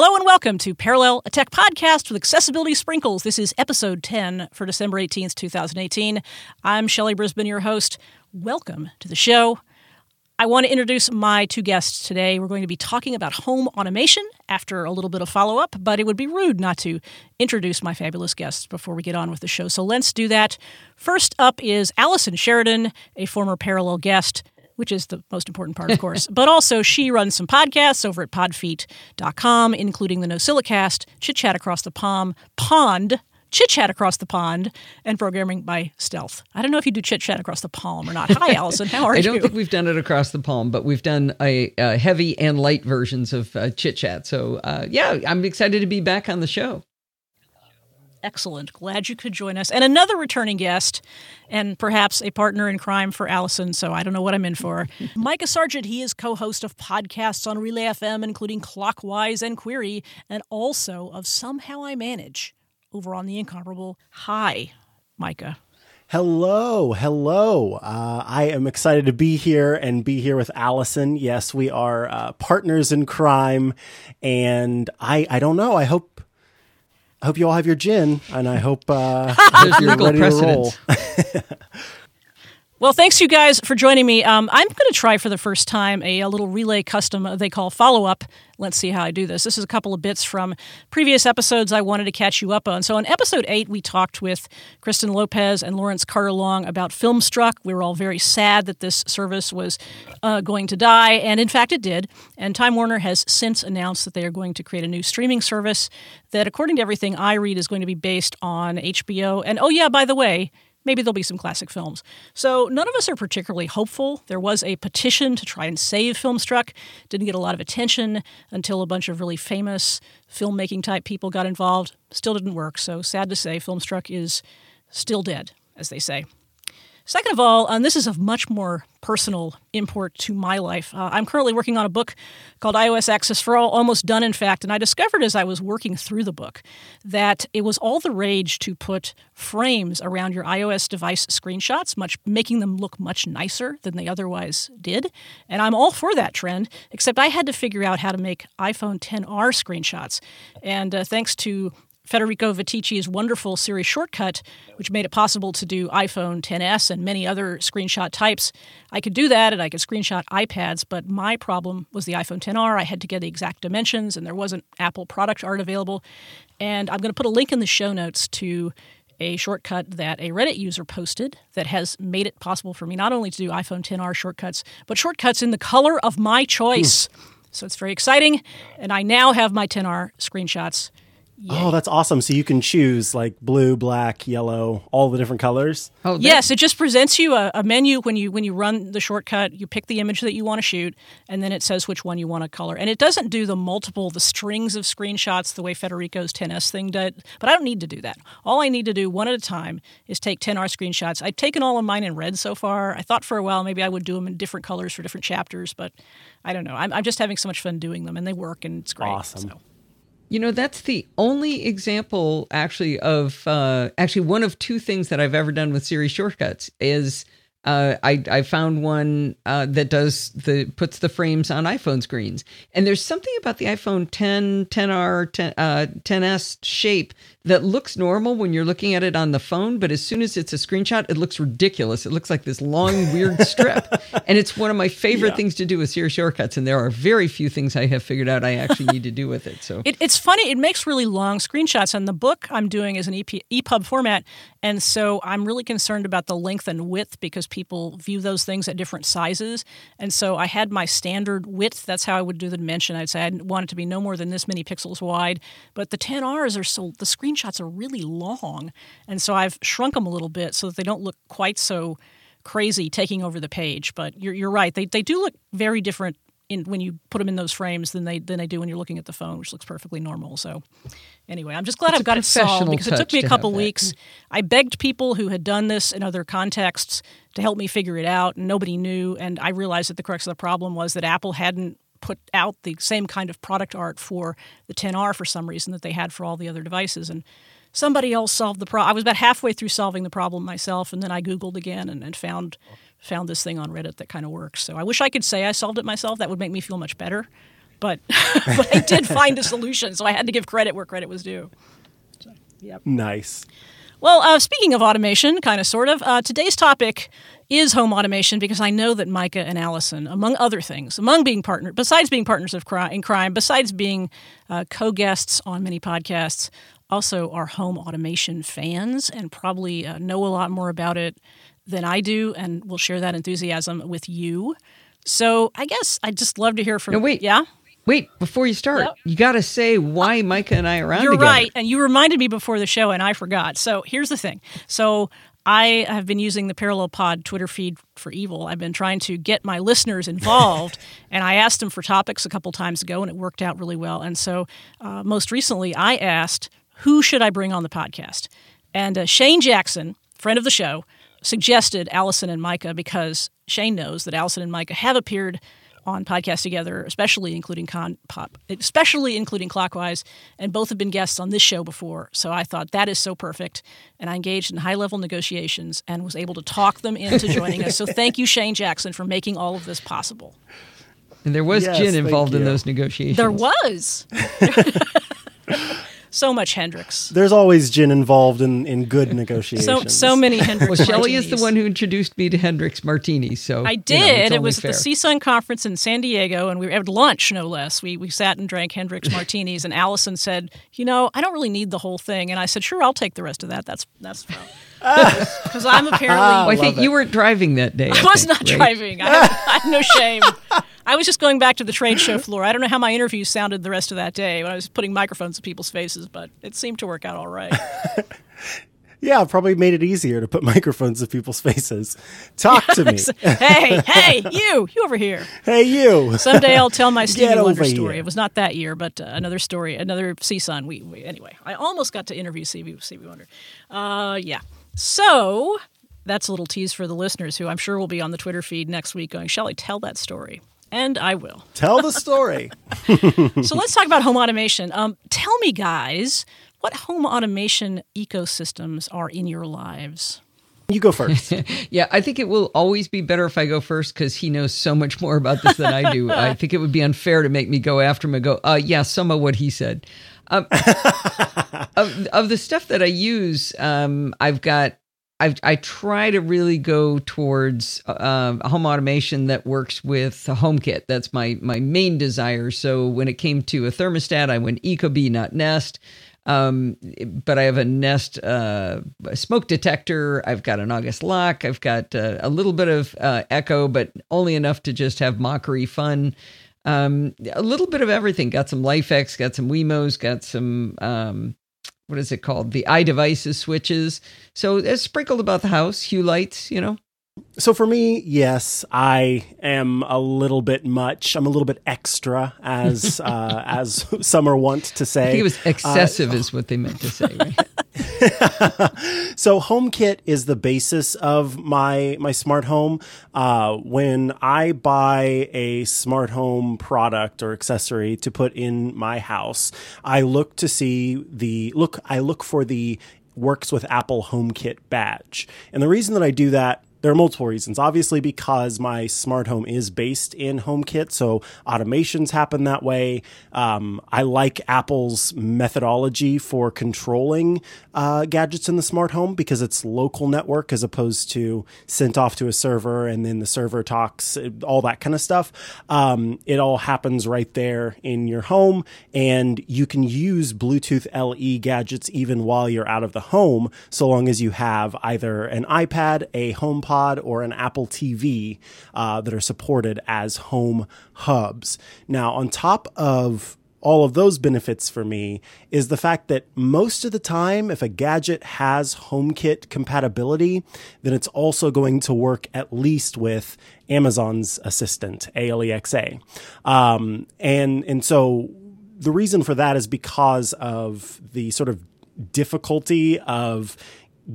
Hello and welcome to Parallel, a tech podcast with accessibility sprinkles. This is episode 10 for December 18th, 2018. I'm Shelley Brisbane, your host. Welcome to the show. I want to introduce my two guests today. We're going to be talking about home automation after a little bit of follow up, but it would be rude not to introduce my fabulous guests before we get on with the show. So let's do that. First up is Allison Sheridan, a former Parallel guest which is the most important part, of course. but also, she runs some podcasts over at podfeet.com, including the NosillaCast, Chit Chat Across the Palm, Pond, Chit Chat Across the Pond, and Programming by Stealth. I don't know if you do Chit Chat Across the Palm or not. Hi, Allison. How are you? I don't think we've done it across the palm, but we've done a, a heavy and light versions of uh, Chit Chat. So, uh, yeah, I'm excited to be back on the show. Excellent. Glad you could join us. And another returning guest, and perhaps a partner in crime for Allison, so I don't know what I'm in for. Micah Sargent, he is co host of podcasts on Relay FM, including Clockwise and Query, and also of Somehow I Manage over on the incomparable Hi, Micah. Hello, hello. Uh, I am excited to be here and be here with Allison. Yes, we are uh, partners in crime, and I I don't know. I hope I hope you all have your gin, and I hope uh, you're ready to roll. Well, thanks you guys for joining me. Um, I'm going to try for the first time a, a little relay custom they call follow up. Let's see how I do this. This is a couple of bits from previous episodes I wanted to catch you up on. So, in episode eight, we talked with Kristen Lopez and Lawrence Carter Long about Filmstruck. We were all very sad that this service was uh, going to die, and in fact, it did. And Time Warner has since announced that they are going to create a new streaming service that, according to everything I read, is going to be based on HBO. And oh, yeah, by the way, maybe there'll be some classic films. So none of us are particularly hopeful. There was a petition to try and save Filmstruck. Didn't get a lot of attention until a bunch of really famous filmmaking type people got involved. Still didn't work. So sad to say, Filmstruck is still dead, as they say. Second of all, and this is of much more personal import to my life, uh, I'm currently working on a book called iOS Access for All, almost done, in fact. And I discovered as I was working through the book that it was all the rage to put frames around your iOS device screenshots, much making them look much nicer than they otherwise did. And I'm all for that trend, except I had to figure out how to make iPhone 10R screenshots. And uh, thanks to Federico Viticci's wonderful Siri shortcut, which made it possible to do iPhone 10s and many other screenshot types. I could do that and I could screenshot iPads, but my problem was the iPhone 10R. I had to get the exact dimensions and there wasn't Apple product art available. And I'm going to put a link in the show notes to a shortcut that a Reddit user posted that has made it possible for me not only to do iPhone 10R shortcuts, but shortcuts in the color of my choice. Hmm. So it's very exciting. And I now have my 10R screenshots Yay. Oh, that's awesome! So you can choose like blue, black, yellow, all the different colors. Oh, that- yes, it just presents you a, a, menu when you when you run the shortcut. You pick the image that you want to shoot, and then it says which one you want to color. And it doesn't do the multiple, the strings of screenshots the way Federico's 10s thing did. But I don't need to do that. All I need to do one at a time is take 10R screenshots. I've taken all of mine in red so far. I thought for a while maybe I would do them in different colors for different chapters, but I don't know. I'm, I'm just having so much fun doing them, and they work, and it's great. Awesome. So. You know, that's the only example, actually, of uh, actually one of two things that I've ever done with Siri shortcuts is uh, I I found one uh, that does the puts the frames on iPhone screens, and there's something about the iPhone 10, 10R, 10, uh, 10s shape that looks normal when you're looking at it on the phone, but as soon as it's a screenshot, it looks ridiculous. It looks like this long, weird strip. and it's one of my favorite yeah. things to do with Siri shortcuts. And there are very few things I have figured out I actually need to do with it. So it, it's funny. It makes really long screenshots. And the book I'm doing is an EP, EPUB format. And so I'm really concerned about the length and width because people view those things at different sizes. And so I had my standard width. That's how I would do the dimension. I'd say I want it to be no more than this many pixels wide. But the 10Rs are so, the screenshots are really long. And so I've shrunk them a little bit so that they don't look quite so crazy taking over the page. But you're, you're right. They, they do look very different in, when you put them in those frames than they than they do when you're looking at the phone, which looks perfectly normal. So, anyway, I'm just glad it's I've got it solved because it took me a couple weeks. I begged people who had done this in other contexts to help me figure it out, and nobody knew. And I realized that the crux of the problem was that Apple hadn't put out the same kind of product art for the 10R for some reason that they had for all the other devices. And somebody else solved the problem. I was about halfway through solving the problem myself, and then I Googled again and, and found found this thing on Reddit that kind of works. So I wish I could say I solved it myself. That would make me feel much better. but but I did find a solution, so I had to give credit where credit was due. So, yep. Nice. Well, uh, speaking of automation, kind of, sort of, uh, today's topic is home automation because I know that Micah and Allison, among other things, among being partner, besides being partners of crime, in crime, besides being uh, co-guests on many podcasts, also are home automation fans and probably uh, know a lot more about it than I do, and will share that enthusiasm with you. So I guess I'd just love to hear from. No, wait. Yeah. Wait, before you start, Yep. you got to say why Micah and I are on You're together. right, and you reminded me before the show, and I forgot. So here's the thing. So I have been using the Parallel Pod Twitter feed for evil. I've been trying to get my listeners involved, and I asked them for topics a couple times ago, and it worked out really well. And so uh, most recently, I asked, "Who should I bring on the podcast?" And uh, Shane Jackson, friend of the show, suggested Allison and Micah because Shane knows that Allison and Micah have appeared on podcasts together, especially including con pop, especially including Clockwise, and both have been guests on this show before. So I thought that is so perfect, and I engaged in high level negotiations and was able to talk them into joining us. So thank you, Shane Jackson, for making all of this possible. And there was Yes, gin involved in those negotiations. There was so much Hendrick's. There's always gin involved in, in good negotiations. So so many Hendrick's. Well, Shelley is the one who introduced me to Hendrick's Martinis. So I you know, did. it was fair. at the CSUN conference in San Diego, and we had lunch, no less. We we sat and drank Hendrick's martinis, and Allison said, "You know, I don't really need the whole thing," and I said, "Sure, I'll take the rest of that. That's that's because I'm apparently Well, I think it. you weren't driving that day. I was think, not right? driving. I have, I have no shame. I was just going back to the trade show floor. I don't know how my interview sounded the rest of that day when I was putting microphones in people's faces, but it seemed to work out all right. Yeah, probably made it easier to put microphones in people's faces. Talk to me. hey, hey, you, you over here. hey, you. Someday I'll tell my Stevie Wonder story. here. It was not that year, but uh, another story, another CSUN. We, we anyway. I almost got to interview Stevie, Stevie Wonder. Uh, yeah. So that's a little tease for the listeners, who I'm sure will be on the Twitter feed next week, going, "Shall I tell that story?" And I will. Tell the story. so let's talk about home automation. Um, tell me, guys, what home automation ecosystems are in your lives? You go first. Yeah, I think it will always be better if I go first because he knows so much more about this than I do. I think it would be unfair to make me go after him and go, uh, yeah, some of what he said. Um, of, of the stuff that I use, um, I've got, I've, I try to really go towards um, home automation that works with HomeKit. That's my my main desire. So when it came to a thermostat, I went Ecobee, not Nest. Um, but I have a Nest uh, smoke detector. I've got an August lock. I've got uh, a little bit of uh, Echo, but only enough to just have mockery fun. Um, a little bit of everything. Got some LIFX, got some Wemos, got some um, what is it called? The iDevices switches. So it's sprinkled about the house. Hue lights, you know. So for me, yes, I am a little bit much. I'm a little bit extra, as uh, as some are wont to say. I think it was excessive, is what they meant to say. Right? so HomeKit is the basis of my my smart home. Uh, when I buy a smart home product or accessory to put in my house, I look to see the look. I look for the works with Apple HomeKit badge, and the reason that I do that there are multiple reasons. Obviously, because my smart home is based in HomeKit, so automations happen that way. Um, I like Apple's methodology for controlling uh, gadgets in the smart home because it's local network as opposed to sent off to a server and then the server talks, all that kind of stuff. Um, it all happens right there in your home, and you can use Bluetooth LE gadgets even while you're out of the home, so long as you have either an iPad, a HomePod, or an Apple TV uh, that are supported as home hubs. Now, on top of all of those benefits for me is the fact that most of the time, if a gadget has HomeKit compatibility, then it's also going to work at least with Amazon's assistant, Alexa. Um, and, and so the reason for that is because of the sort of difficulty of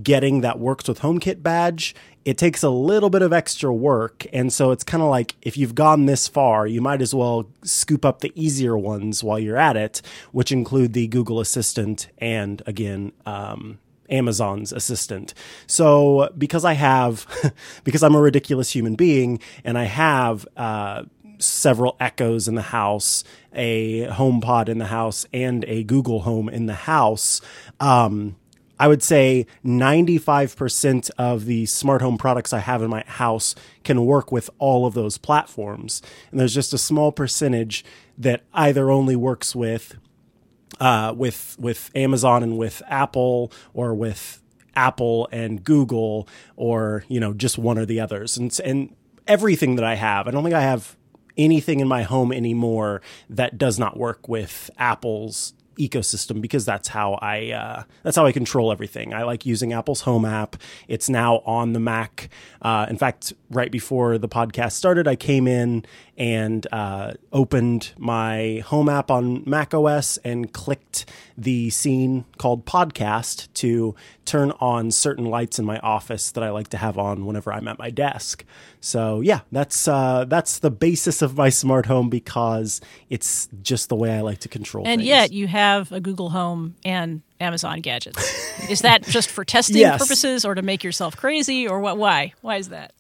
getting that works with HomeKit badge, it takes a little bit of extra work. And so it's kind of like if you've gone this far, you might as well scoop up the easier ones while you're at it, which include the Google Assistant and again, um, Amazon's assistant. So because I have, because I'm a ridiculous human being and I have, uh, several Echoes in the house, a HomePod in the house, and a Google Home in the house. Um, I would say 95% of the smart home products I have in my house can work with all of those platforms. And there's just a small percentage that either only works with uh, with with Amazon and with Apple or with Apple and Google or you know just one or the others. And and everything that I have, I don't think I have anything in my home anymore that does not work with Apple's ecosystem because that's how I uh, that's how I control everything. I like using Apple's Home app. It's now on the Mac. Uh, in fact, right before the podcast started, I came in and uh, opened my Home app on Mac OS and clicked the scene called Podcast to turn on certain lights in my office that I like to have on whenever I'm at my desk. So yeah, that's uh, that's the basis of my smart home because it's just the way I like to control. And things. yet you have a Google Home and Amazon gadgets. Is that just for testing Yes. purposes or to make yourself crazy or what? Why? Why is that?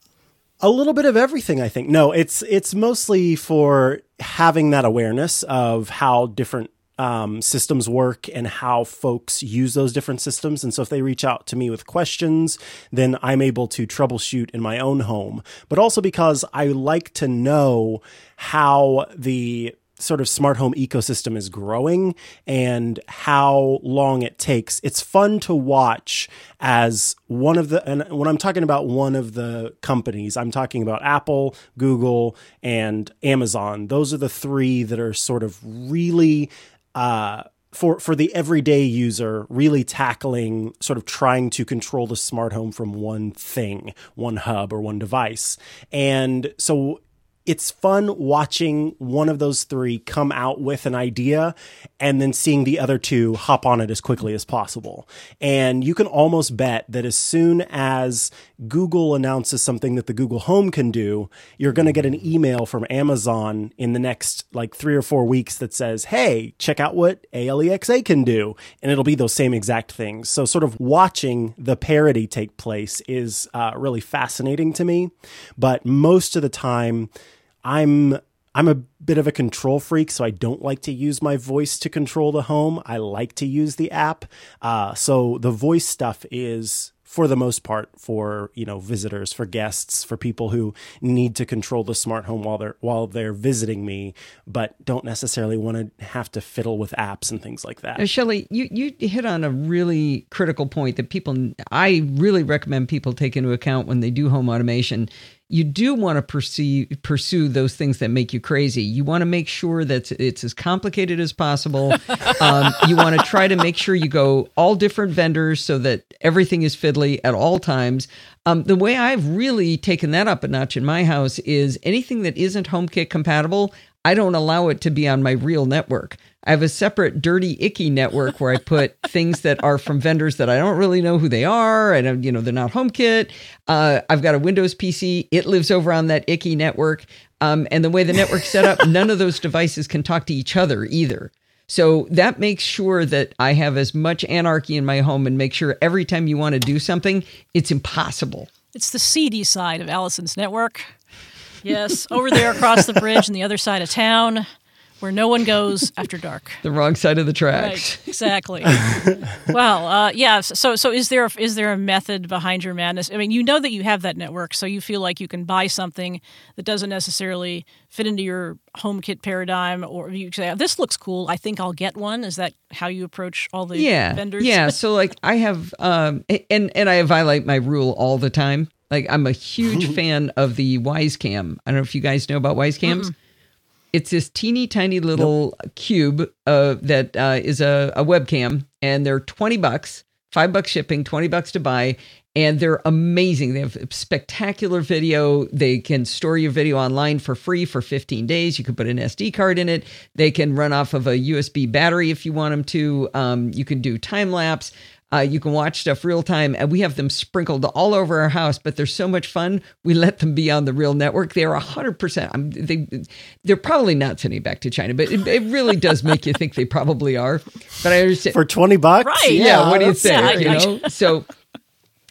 A little bit of everything i think. No it's it's mostly for having that awareness of how different um, systems work and how folks use those different systems. And so if they reach out to me with questions then i'm able to troubleshoot in my own home. But also because i like to know how the sort of smart home ecosystem is growing and how long it takes. It's fun to watch as one of the, and when I'm talking about one of the companies, I'm talking about Apple, Google, and Amazon. Those are the three that are sort of really, uh, for for the everyday user really tackling sort of trying to control the smart home from one thing one hub or one device and so it's fun watching one of those three come out with an idea and then seeing the other two hop on it as quickly as possible. And you can almost bet that as soon as Google announces something that the Google Home can do, you're going to get an email from Amazon in the next like three or four weeks that says, Hey, check out what ALEXA can do. And it'll be those same exact things. So, sort of watching the parody take place is uh, really fascinating to me. But most of the time, I'm I'm a bit of a control freak, so I don't like to use my voice to control the home. I like to use the app. Uh, so the voice stuff is for the most part for you know visitors for guests for people who need to control the smart home while they're while they're visiting me but don't necessarily want to have to fiddle with apps and things like that Now, Shelley, you, you hit on a really critical point that people, I really recommend people take into account when they do home automation. You do want to pursue, those things that make you crazy. You want to make sure that it's as complicated as possible. um, you want to try to make sure you go all different vendors so that everything is fiddly at all times. Um, the way I've really taken that up a notch in my house is anything that isn't HomeKit compatible, I don't allow it to be on my real network. I have a separate dirty, icky network where I put things that are from vendors that I don't really know who they are, and you know they're not HomeKit. Uh, I've got a Windows PC; it lives over on that icky network. Um, and the way the network's set up, none of those devices can talk to each other either. So that makes sure that I have as much anarchy in my home, and make sure every time you want to do something, it's impossible. It's the seedy side of Allison's network. Yes, over there across the bridge on the other side of town, where no one goes after dark. The wrong side of the tracks. Right, exactly. well, uh, yeah. So, so is there is there a method behind your madness? I mean, you know that you have that network, so you feel like you can buy something that doesn't necessarily fit into your HomeKit paradigm, or you say, "This looks cool. I think I'll get one." Is that how you approach all the yeah, vendors? Yeah. So like I have, um, and and I violate my rule all the time. Like I'm a huge fan of the Wyze Cam. I don't know if you guys know about Wyze Cams. It's this teeny tiny little cube uh, that uh, is a, a webcam, and they're twenty bucks, five bucks shipping, twenty bucks to buy, and they're amazing. They have spectacular video. They can store your video online for free for 15 days. You can put an SD card in it. They can run off of a USB battery if you want them to. Um, you can do time lapse. Uh, you can watch stuff real time, and we have them sprinkled all over our house. But they're so much fun. We let them be on the real network. They're hundred percent. They they're probably not sending back to China, but it, it really does make you think they probably are. But I understand for 20 bucks Right. yeah, what do you that's think? yeah, you know, so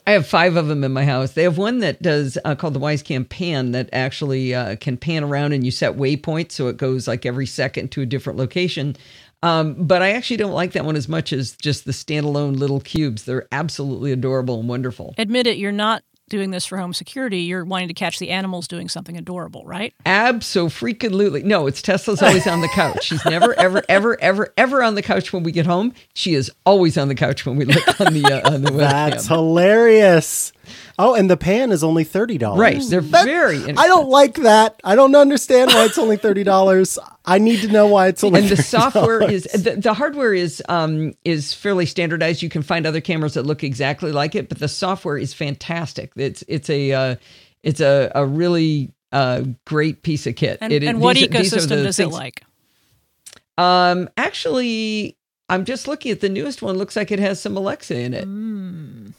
I have five of them in my house. They have one that does uh, called the Wyze Cam Pan that actually uh, can pan around and you set waypoints so it goes like every second to a different location. Um, but I actually don't like that one as much as just the standalone little cubes. They're absolutely adorable and wonderful. Admit it, you're not doing this for home security. You're wanting to catch the animals doing something adorable, right? Absolutely. No, it's Tesla's always on the couch. She's never, ever, ever, ever, ever on the couch when we get home. She is always on the couch when we look on the uh, on the webcam. That's hilarious. Oh, and the pan is only thirty dollars. Right, they're very. I don't like that. I don't understand why it's only thirty dollars. I need to know why it's only. And the $30. software is the, the hardware is um is fairly standardized. You can find other cameras that look exactly like it, but the software is fantastic. It's it's a uh, it's a a really uh, great piece of kit. And, It- and what these are- these are ecosystem the does it things- like? Um, actually, I'm just looking at the newest one. Looks like it has some Alexa in it.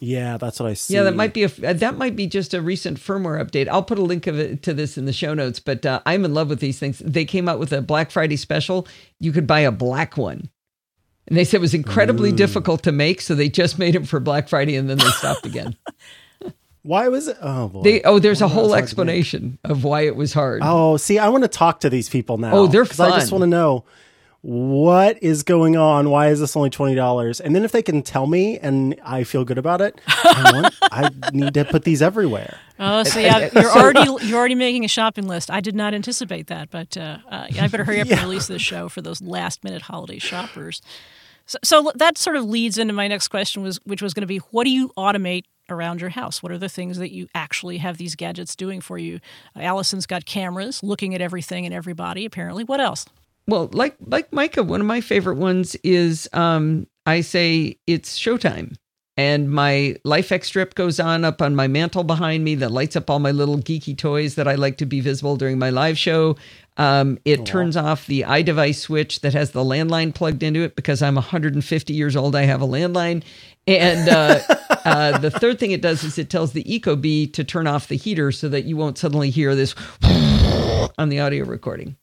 Yeah, that's what I see. Yeah, that might be a that might be just a recent firmware update. I'll put a link of it to this in the show notes. But uh, I'm in love with these things. They came out with a Black Friday special. You could buy a black one, and they said it was incredibly difficult to make, so they just made it for Black Friday, and then they stopped again. Why was it? Oh boy. They oh, there's a whole hard to make. explanation of why it was hard. Oh, see, I want to talk to these people now. Oh, they're 'cause I just want to know what is going on. Why is this only twenty dollars? And then if they can tell me and I feel good about it, I, want, I need to put these everywhere. Oh, see, I, you're already you're already making a shopping list. I did not anticipate that, but uh, uh, I better hurry up and release this show for those last minute holiday shoppers. So, so that sort of leads into my next question, was which was going to be, what do you automate around your house? What are the things that you actually have these gadgets doing for you? Uh, Allison's got cameras looking at everything and everybody. Apparently, what else? Well, like like Micah, one of my favorite ones is um, I say it's showtime. And my LIFX strip goes on up on my mantle behind me that lights up all my little geeky toys that I like to be visible during my live show. Um, it turns off the iDevice switch that has the landline plugged into it because I'm 150 years old. I have a landline. And uh, uh, the third thing it does is it tells the Ecobee to turn off the heater so that you won't suddenly hear this on the audio recording.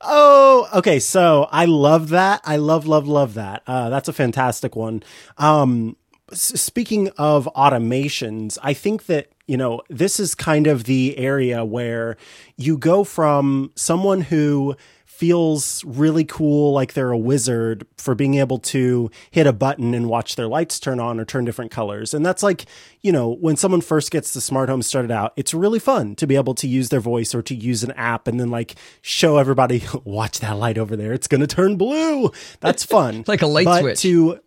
Oh, okay. So I love that. I love, love, love that. Uh, that's a fantastic one. Um, s- speaking of automations, I think that, you know, this is kind of the area where you go from someone who feels really cool, like they're a wizard for being able to hit a button and watch their lights turn on or turn different colors. And that's like, you know, when someone first gets the smart home started out, it's really fun to be able to use their voice or to use an app and then like show everybody, watch that light over there. It's going to turn blue. That's fun. Like a light but switch. To,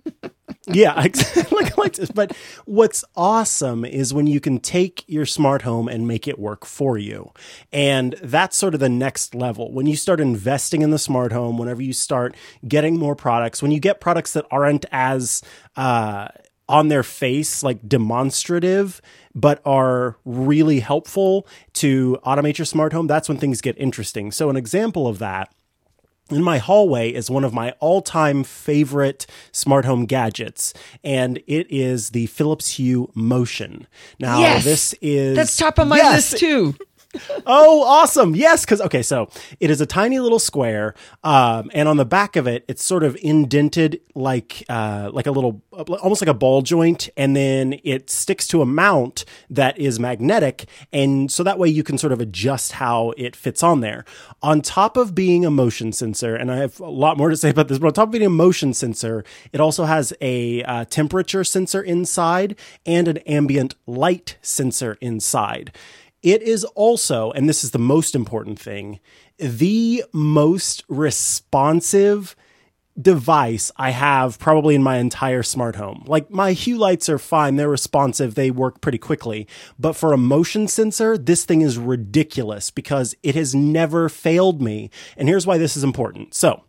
yeah, exactly. like, this. But what's awesome is when you can take your smart home and make it work for you. And that's sort of the next level. When you start investing in the smart home, whenever you start getting more products, when you get products that aren't as, uh, on their face, like demonstrative, but are really helpful to automate your smart home, that's when things get interesting. So, an example of that in my hallway is one of my all-time favorite smart home gadgets and it is the Philips Hue Motion. Now Yes! this is That's top of my Yes! list too. oh, awesome. Yes. Cause okay. So it is a tiny little square. Um, and on the back of it, it's sort of indented like, uh, like a little, almost like a ball joint. And then it sticks to a mount that is magnetic. And so that way you can sort of adjust how it fits on there. On top of being a motion sensor, and I have a lot more to say about this, but on top of being a motion sensor, it also has a uh, temperature sensor inside and an ambient light sensor inside. It is also, and this is the most important thing, the most responsive device I have probably in my entire smart home. Like my Hue lights are fine, they're responsive, they work pretty quickly. But for a motion sensor, this thing is ridiculous because it has never failed me. And here's why this is important. So,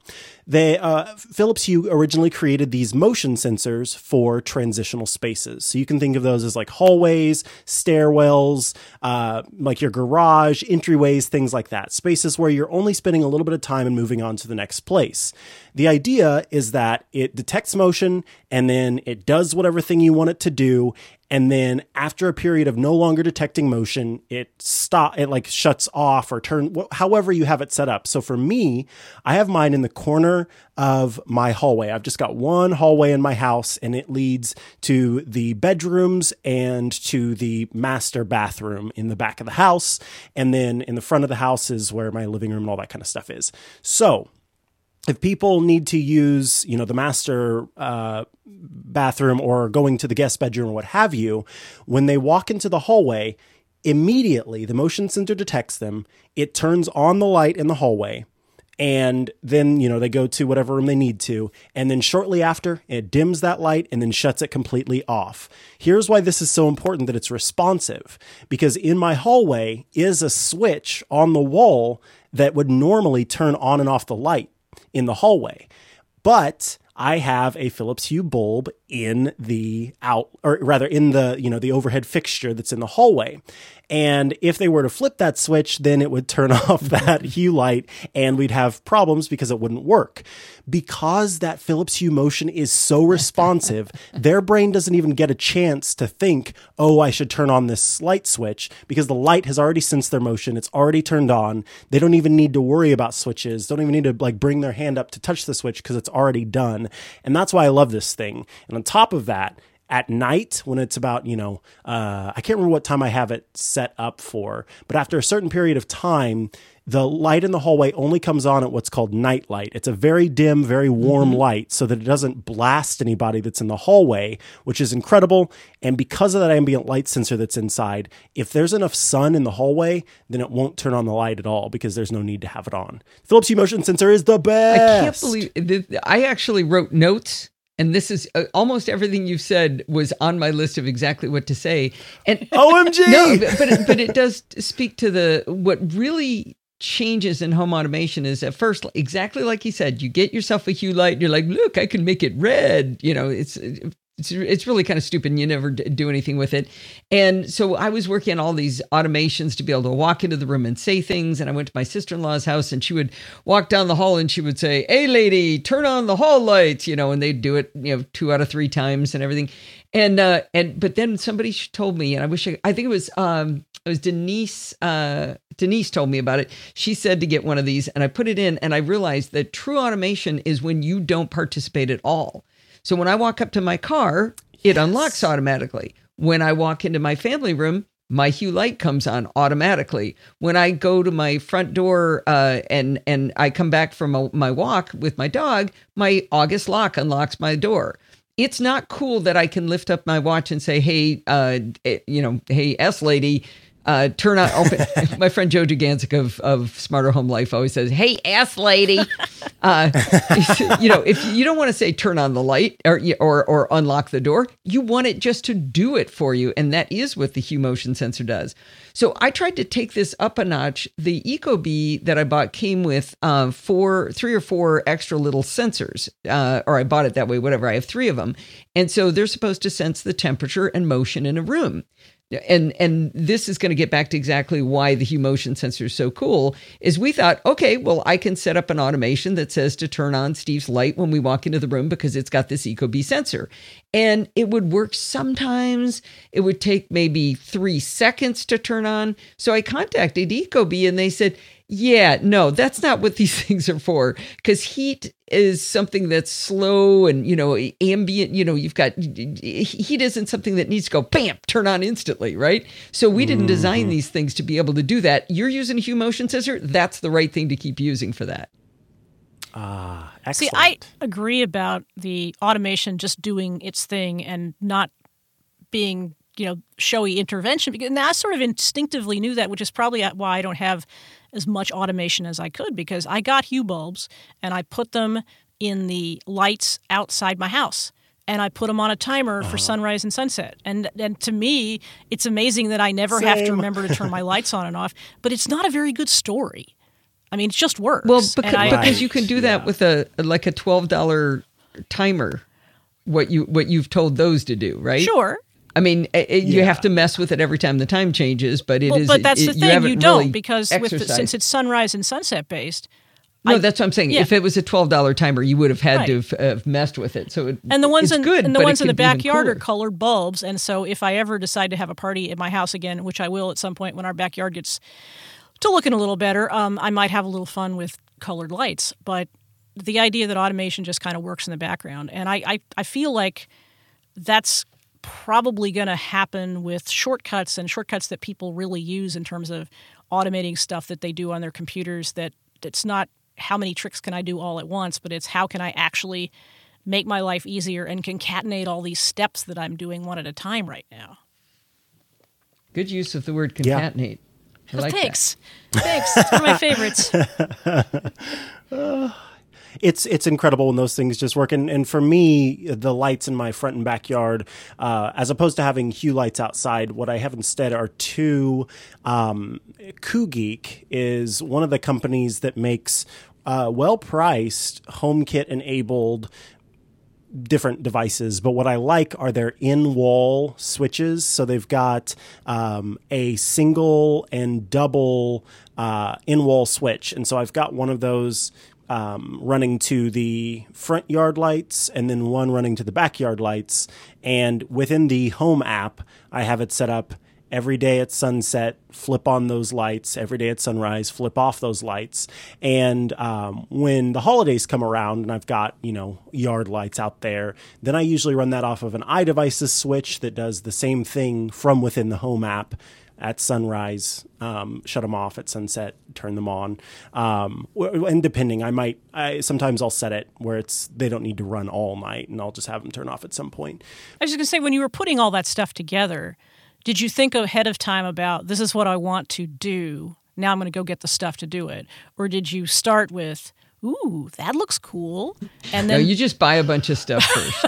they uh, Philips Hue originally created these motion sensors for transitional spaces. So you can think of those as like hallways, stairwells, uh, like your garage, entryways, things like that. Spaces where you're only spending a little bit of time and moving on to the next place. The idea is that it detects motion and then it does whatever thing you want it to do. And then after a period of no longer detecting motion, it stop it like shuts off or turn however you have it set up. So for me, I have mine in the corner of my hallway. I've just got one hallway in my house and it leads to the bedrooms and to the master bathroom in the back of the house. And then in the front of the house is where my living room and all that kind of stuff is. So if people need to use, you know, the master uh, bathroom or going to the guest bedroom or what have you, when they walk into the hallway, immediately the motion sensor detects them. It turns on the light in the hallway, and then you know they go to whatever room they need to, and then shortly after it dims that light and then shuts it completely off. Here's why this is so important that it's responsive because in my hallway is a switch on the wall that would normally turn on and off the light in the hallway. But I have a Philips Hue bulb in the out, or rather in the, you know, the overhead fixture that's in the hallway. And if they were to flip that switch, then it would turn off that hue light and we'd have problems because it wouldn't work. Because that Philips Hue motion is so responsive, their brain doesn't even get a chance to think, oh, I should turn on this light switch because the light has already sensed their motion. It's already turned on. They don't even need to worry about switches. Don't even need to like bring their hand up to touch the switch because it's already done. And that's why I love this thing. And on top of that, at night when it's about you know uh, i can't remember what time i have it set up for but after a certain period of time the light in the hallway only comes on at what's called night light. It's a very dim very warm mm-hmm. light so that it doesn't blast anybody that's in the hallway which is incredible. And because of that ambient light sensor that's inside if there's enough sun in the hallway then it won't turn on the light at all because there's no need to have it on. Philips hue motion sensor is the best i can't believe i actually wrote notes and this is uh, almost everything you've said was on my list of exactly what to say. And OMG, no, but it, but it does speak to the what really changes in home automation is at first exactly like he said you get yourself a hue light and you're like look i can make it red. You know it's it's, it's really kind of stupid and you never do anything with it. And so I was working on all these automations to be able to walk into the room and say things. And I went to my sister in law's house and she would walk down the hall and she would say, Hey, lady, turn on the hall lights, you know, and they'd do it, you know, two out of three times and everything. And, uh, and, but then somebody told me, and I wish I, I think it was, um, it was Denise, uh, Denise told me about it. She said to get one of these and I put it in and I realized that true automation is when you don't participate at all. So when I walk up to my car, it yes. unlocks automatically. When I walk into my family room, my hue light comes on automatically. When I go to my front door uh, and and I come back from a, my walk with my dog, my August lock unlocks my door. It's not cool that I can lift up my watch and say, "Hey, uh, eh, you know, hey, S lady, uh, turn on open. my friend Joe Duganzik of, of Smarter Home Life always says, "Hey, ass lady," uh, you know, if you don't want to say turn on the light or or or unlock the door, you want it just to do it for you, and that is what the Hue motion sensor does. So I tried to take this up a notch. The Ecobee that I bought came with uh, four, three or four extra little sensors, uh, or I bought it that way. Whatever, I have three of them, and so they're supposed to sense the temperature and motion in a room and and this is going to get back to exactly why the hue motion sensor is so cool is we thought okay well i can set up an automation that says to turn on steve's light when we walk into the room because it's got this ecobee sensor. And it would work sometimes. It would take maybe three seconds to turn on. So i contacted ecobee and they said yeah, no, that's not what these things are for. Because heat is something that's slow and, you know, ambient. You know, you've got heat isn't something that needs to go bam, turn on instantly, right? So we didn't mm-hmm. design these things to be able to do that. You're using a Hue motion sensor. That's the right thing to keep using for that. Ah, excellent. See, I agree about the automation just doing its thing and not being you know showy intervention because and I sort of instinctively knew that, which is probably why I don't have as much automation as I could because I got Hue bulbs and I put them in the lights outside my house and I put them on a timer for uh-huh. sunrise and sunset. And and to me, it's amazing that I never Same. have to remember to turn my lights on and off. But it's not a very good story. I mean, it just works. Well, because, I, because you can do that yeah. with a like a twelve dollar timer. What you what you've told those to do, right? Sure. I mean, it, you have to mess with it every time the time changes, but it well, is. But that's it, the thing, you, you don't really because with the, since it's sunrise and sunset based, No, I- that's what I'm saying. yeah. If it was a twelve dollar timer, you would have had to have, have messed with it. So it, and the ones it's in good, and the ones in the could be even backyard are colored bulbs. And so if I ever decide to have a party at my house again, which I will at some point when our backyard gets to looking a little better, um, I might have a little fun with colored lights. But the idea that automation just kind of works in the background, and I I, I feel like that's probably going to happen with shortcuts and shortcuts that people really use in terms of automating stuff that they do on their computers that it's not how many tricks can I do all at once, but it's how can I actually make my life easier and concatenate all these steps that I'm doing one at a time right now. Good use of the word Yeah. concatenate. I like that. Thanks. Thanks. It's one of my favorites. it's it's incredible when those things just work. And, and for me, the lights in my front and backyard, uh, as opposed to having hue lights outside, what I have instead are two. Um, Geek is one of the companies that makes uh, well priced HomeKit enabled different devices, but what I like are their in wall switches. So they've got um, a single and double uh, in wall switch. And so I've got one of those um, running to the front yard lights and then one running to the backyard lights. And within the home app, I have it set up every day at sunset, flip on those lights. Every day at sunrise, flip off those lights. And um, when the holidays come around and I've got, you know, yard lights out there, then I usually run that off of an iDevices switch that does the same thing from within the home app. At sunrise, um, shut them off. At sunset, turn them on. Um, and depending, I might. I sometimes I'll set it where it's they don't need to run all night, and I'll just have them turn off at some point. I was just to say, when you were putting all that stuff together, did you think ahead of time about this is what I want to do? Now I'm going to go get the stuff to do it. Or did you start with, ooh, that looks cool? And No, then you just buy a bunch of stuff first.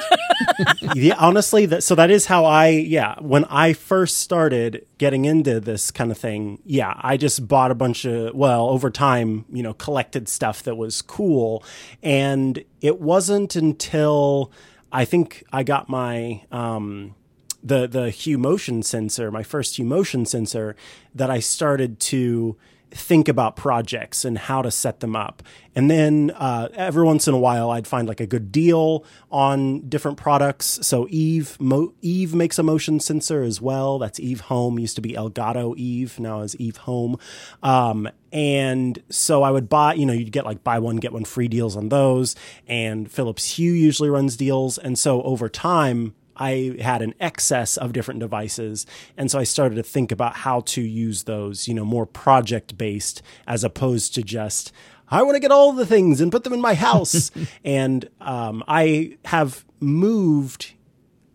yeah, honestly, that so that is how I yeah. When I first started getting into this kind of thing, yeah, I just bought a bunch of well over time, you know, collected stuff that was cool, and it wasn't until I think I got my um, the the Hue motion sensor, my first Hue motion sensor, that I started to think about projects and how to set them up. And then uh, every once in a while, I'd find like a good deal on different products. So Eve Mo- Eve makes a motion sensor as well. That's Eve Home. Used to be Elgato Eve, now is Eve Home. Um, and so I would buy, you know, you'd get like buy one get one free deals on those. And Philips Hue usually runs deals. And so over time, I had an excess of different devices. And so I started to think about how to use those, you know, more project based as opposed to just, I want to get all the things and put them in my house. and um, I have moved,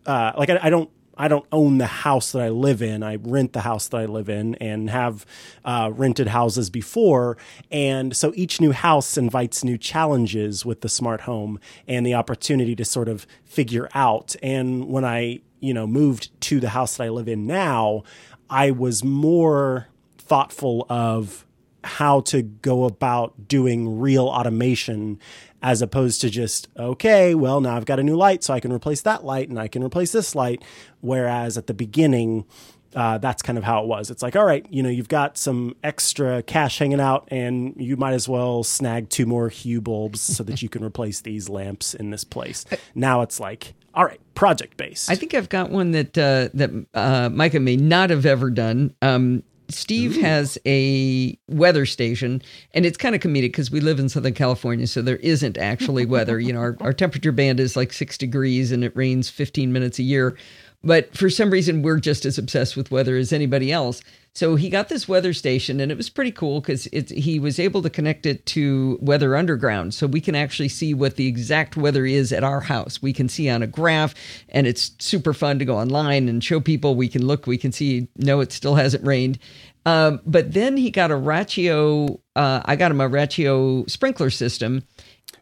uh, like, I, I don't. I don't own the house that I live in. I rent the house that I live in and have uh, rented houses before. And so each new house invites new challenges with the smart home and the opportunity to sort of figure out. And when I, you know, moved to the house that I live in now, I was more thoughtful of how to go about doing real automation as opposed to just okay well now i've got a new light so i can replace that light and i can replace this light. Whereas at the beginning uh, that's kind of how it was. It's like all right you know you've got some extra cash hanging out and you might as well snag two more hue bulbs so that you can replace these lamps in this place. Now it's like all right project based I think I've got one that uh, that uh, Micah may not have ever done. Um, Steve has a weather station, and it's kind of comedic because we live in Southern California, so there isn't actually weather. You know, our, our temperature band is like six degrees, and it rains 15 minutes a year. But for some reason, we're just as obsessed with weather as anybody else. So he got this weather station, and it was pretty cool because he was able to connect it to Weather Underground, so we can actually see what the exact weather is at our house. We can see on a graph, and it's super fun to go online and show people. We can look, we can see. No, it still hasn't rained. Um, but then he got a Rachio. Uh, I got him a Rachio sprinkler system,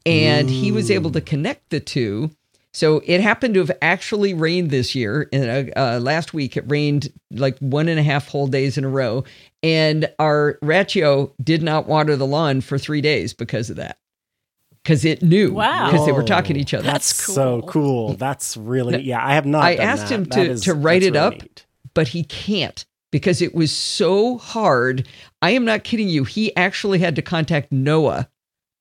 and he was able to connect the two. So it happened to have actually rained this year. And uh, uh, last week it rained like one and a half whole days in a row, and our Rachio did not water the lawn for three days because of that. Because it knew, Wow. because they were talking to each other. That's so cool. cool that's really yeah i have not I done asked that. him to is- to write it really up, neat. but he can't because it was so hard. I am not kidding you. He actually had to contact NOAA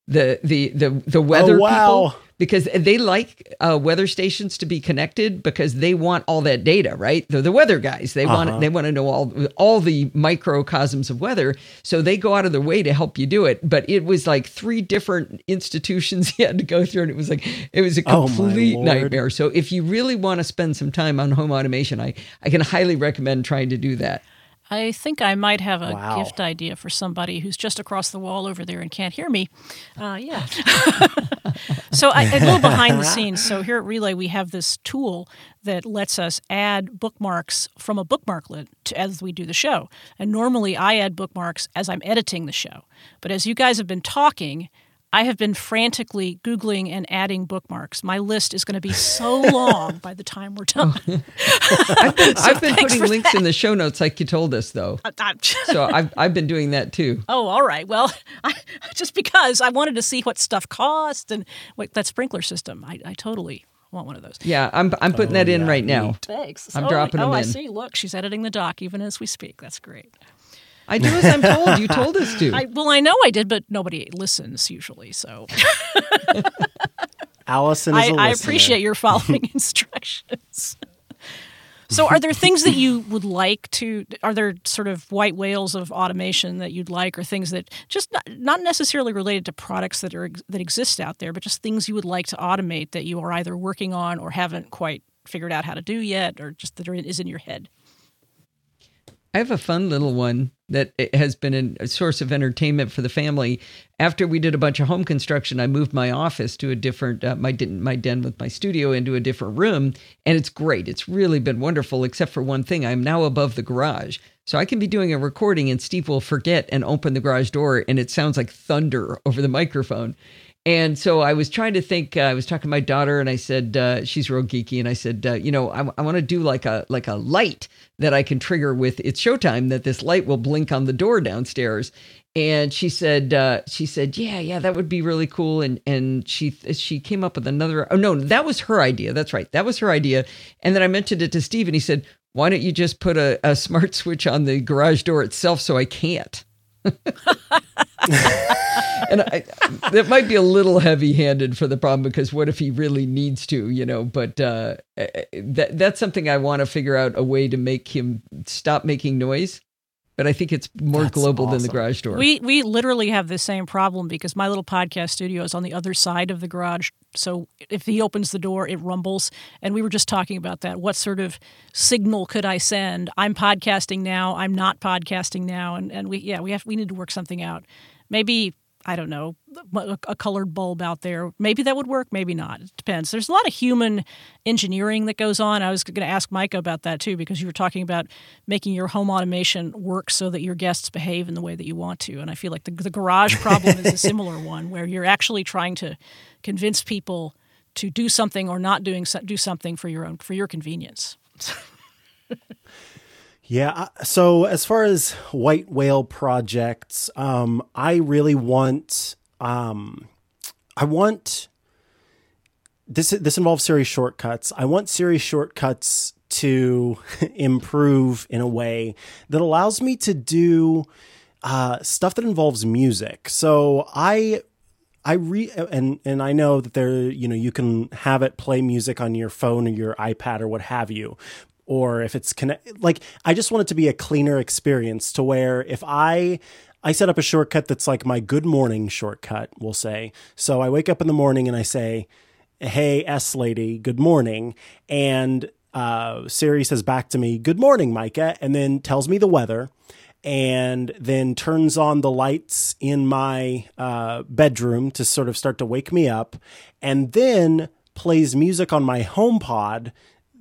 the the the the weather Oh, wow. people because they like uh, weather stations to be connected because they want all that data, right? They're the weather guys. They Uh-huh. want they want to know all all the microcosms of weather, so they go out of their way to help you do it. But it was like three different institutions you had to go through, and it was like it was a Oh, complete Lord. nightmare. So if you really want to spend some time on home automation, I I can highly recommend trying to do that. I think I might have a Wow. gift idea for somebody who's just across the wall over there and can't hear me. Uh, yeah. so I, a little behind the scenes. So here at Relay, we have this tool that lets us add bookmarks from a bookmarklet to, as we do the show. And normally I add bookmarks as I'm editing the show. But as you guys have been talking, I have been frantically Googling and adding bookmarks. My list is going to be so long by the time we're done. I've been, I've been putting for links in the show notes like you told us, though. Uh, so I've I've been doing that too. Oh, all right. Well, I, just because I wanted to see what stuff cost and what that sprinkler system, I, I totally want one of those. Yeah, I'm I'm putting that oh, in yeah, right now. Thanks. I'm oh, dropping oh, them oh, I see. Look, she's editing the doc even as we speak. That's great. I do as I'm told. You told us to. I, well, I know I did, but nobody listens usually. So Allison is I, a I listener. appreciate your following instructions. So, are there things that you would like to? Are there sort of white whales of automation that you'd like, or things that just not, not necessarily related to products that are that exist out there, but just things you would like to automate that you are either working on or haven't quite figured out how to do yet, or just that are is in your head? I have a fun little one that has been a source of entertainment for the family. After we did a bunch of home construction, I moved my office to a different uh, my my den with my studio into a different room, and it's great. It's really been wonderful, except for one thing. I'm now above the garage, so I can be doing a recording, and Steve will forget and open the garage door, and it sounds like thunder over the microphone. And so I was trying to think. Uh, I was talking to my daughter, and I said uh, she's real geeky, and I said, uh, you know, I, I want to do like a like a light that I can trigger with it's showtime. That this light will blink on the door downstairs. And she said, uh, she said, yeah, yeah, that would be really cool. And and she she came up with another. Oh no, that was her idea. That's right, that was her idea. And then I mentioned it to Steve, and he said, why don't you just put a, a smart switch on the garage door itself so I can't? And I, that might be a little heavy-handed for the problem because what if he really needs to, you know? But uh, that that's something I want to figure out a way to make him stop making noise. But I think it's more That's global than the garage door. We we literally have the same problem because my little podcast studio is on the other side of the garage. So if he opens the door, it rumbles. And we were just talking about that. What sort of signal could I send? I'm podcasting now. I'm not podcasting now. And and we yeah we have we need to work something out. Maybe I don't know a, colored bulb out there. Maybe that would work. Maybe not. It depends. There's a lot of human engineering that goes on. I was going to ask Micah about that too because you were talking about making your home automation work so that your guests behave in the way that you want to. And I feel like the, the garage problem is a similar one where you're actually trying to convince people to do something or not doing do something for your own for your convenience. Yeah. So as far as white whale projects, um, I really want, um, I want this. This involves Siri shortcuts. I want Siri shortcuts to improve in a way that allows me to do uh, stuff that involves music. So I I re and and I know that there you know you can have it play music on your phone or your iPad or what have you or if it's connect like I just want it to be a cleaner experience to where if I I set up a shortcut that's like my good morning shortcut, we'll say. So I wake up in the morning and I say, "Hey S lady, good morning." And uh, Siri says back to me, "Good morning, Micah," and then tells me the weather and then turns on the lights in my uh, bedroom to sort of start to wake me up, and then plays music on my HomePod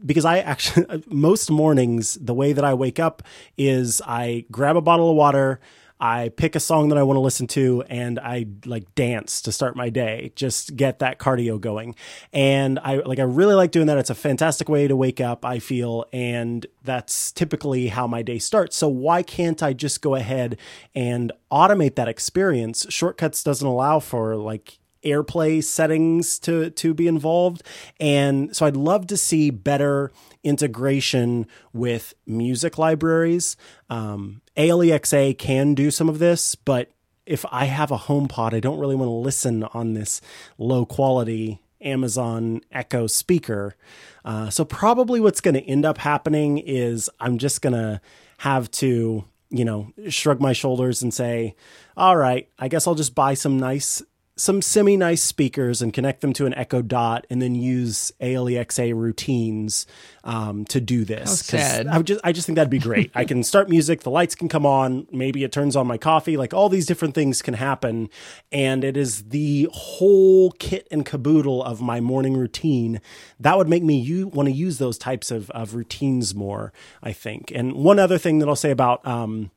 because I actually most mornings the way that I wake up is I grab a bottle of water. I pick a song that I want to listen to and I like dance to start my day, just get that cardio going. And I like I really like doing that. It's a fantastic way to wake up, I feel, and that's typically how my day starts. So why can't I just go ahead and automate that experience? Shortcuts doesn't allow for like airplay settings to to be involved and so I'd love to see better integration with music libraries um, ALEXA can do some of this but if I have a HomePod, I don't really want to listen on this low quality Amazon Echo speaker. Uh, so probably what's going to end up happening is I'm just going to have to, you know, shrug my shoulders and say, all right, I guess I'll just buy some nice some semi nice speakers and connect them to an Echo Dot, and then use ALEXA routines um, to do this. Sad. I just I just think that'd be great. I can start music, the lights can come on, maybe it turns on my coffee, like all these different things can happen, and it is the whole kit and caboodle of my morning routine. That would make me you want to use those types of of routines more. I think. And one other thing that I'll say about um,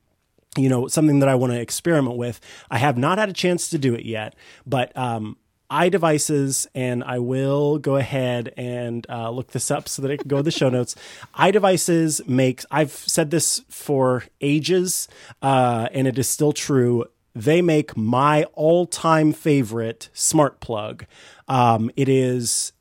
you know, something that I want to experiment with. I have not had a chance to do it yet, but um, iDevices, and I will go ahead and uh, look this up so that it can go in the show notes. iDevices makes, I've said this for ages, uh, and it is still true. They make my all time favorite smart plug. Um, it is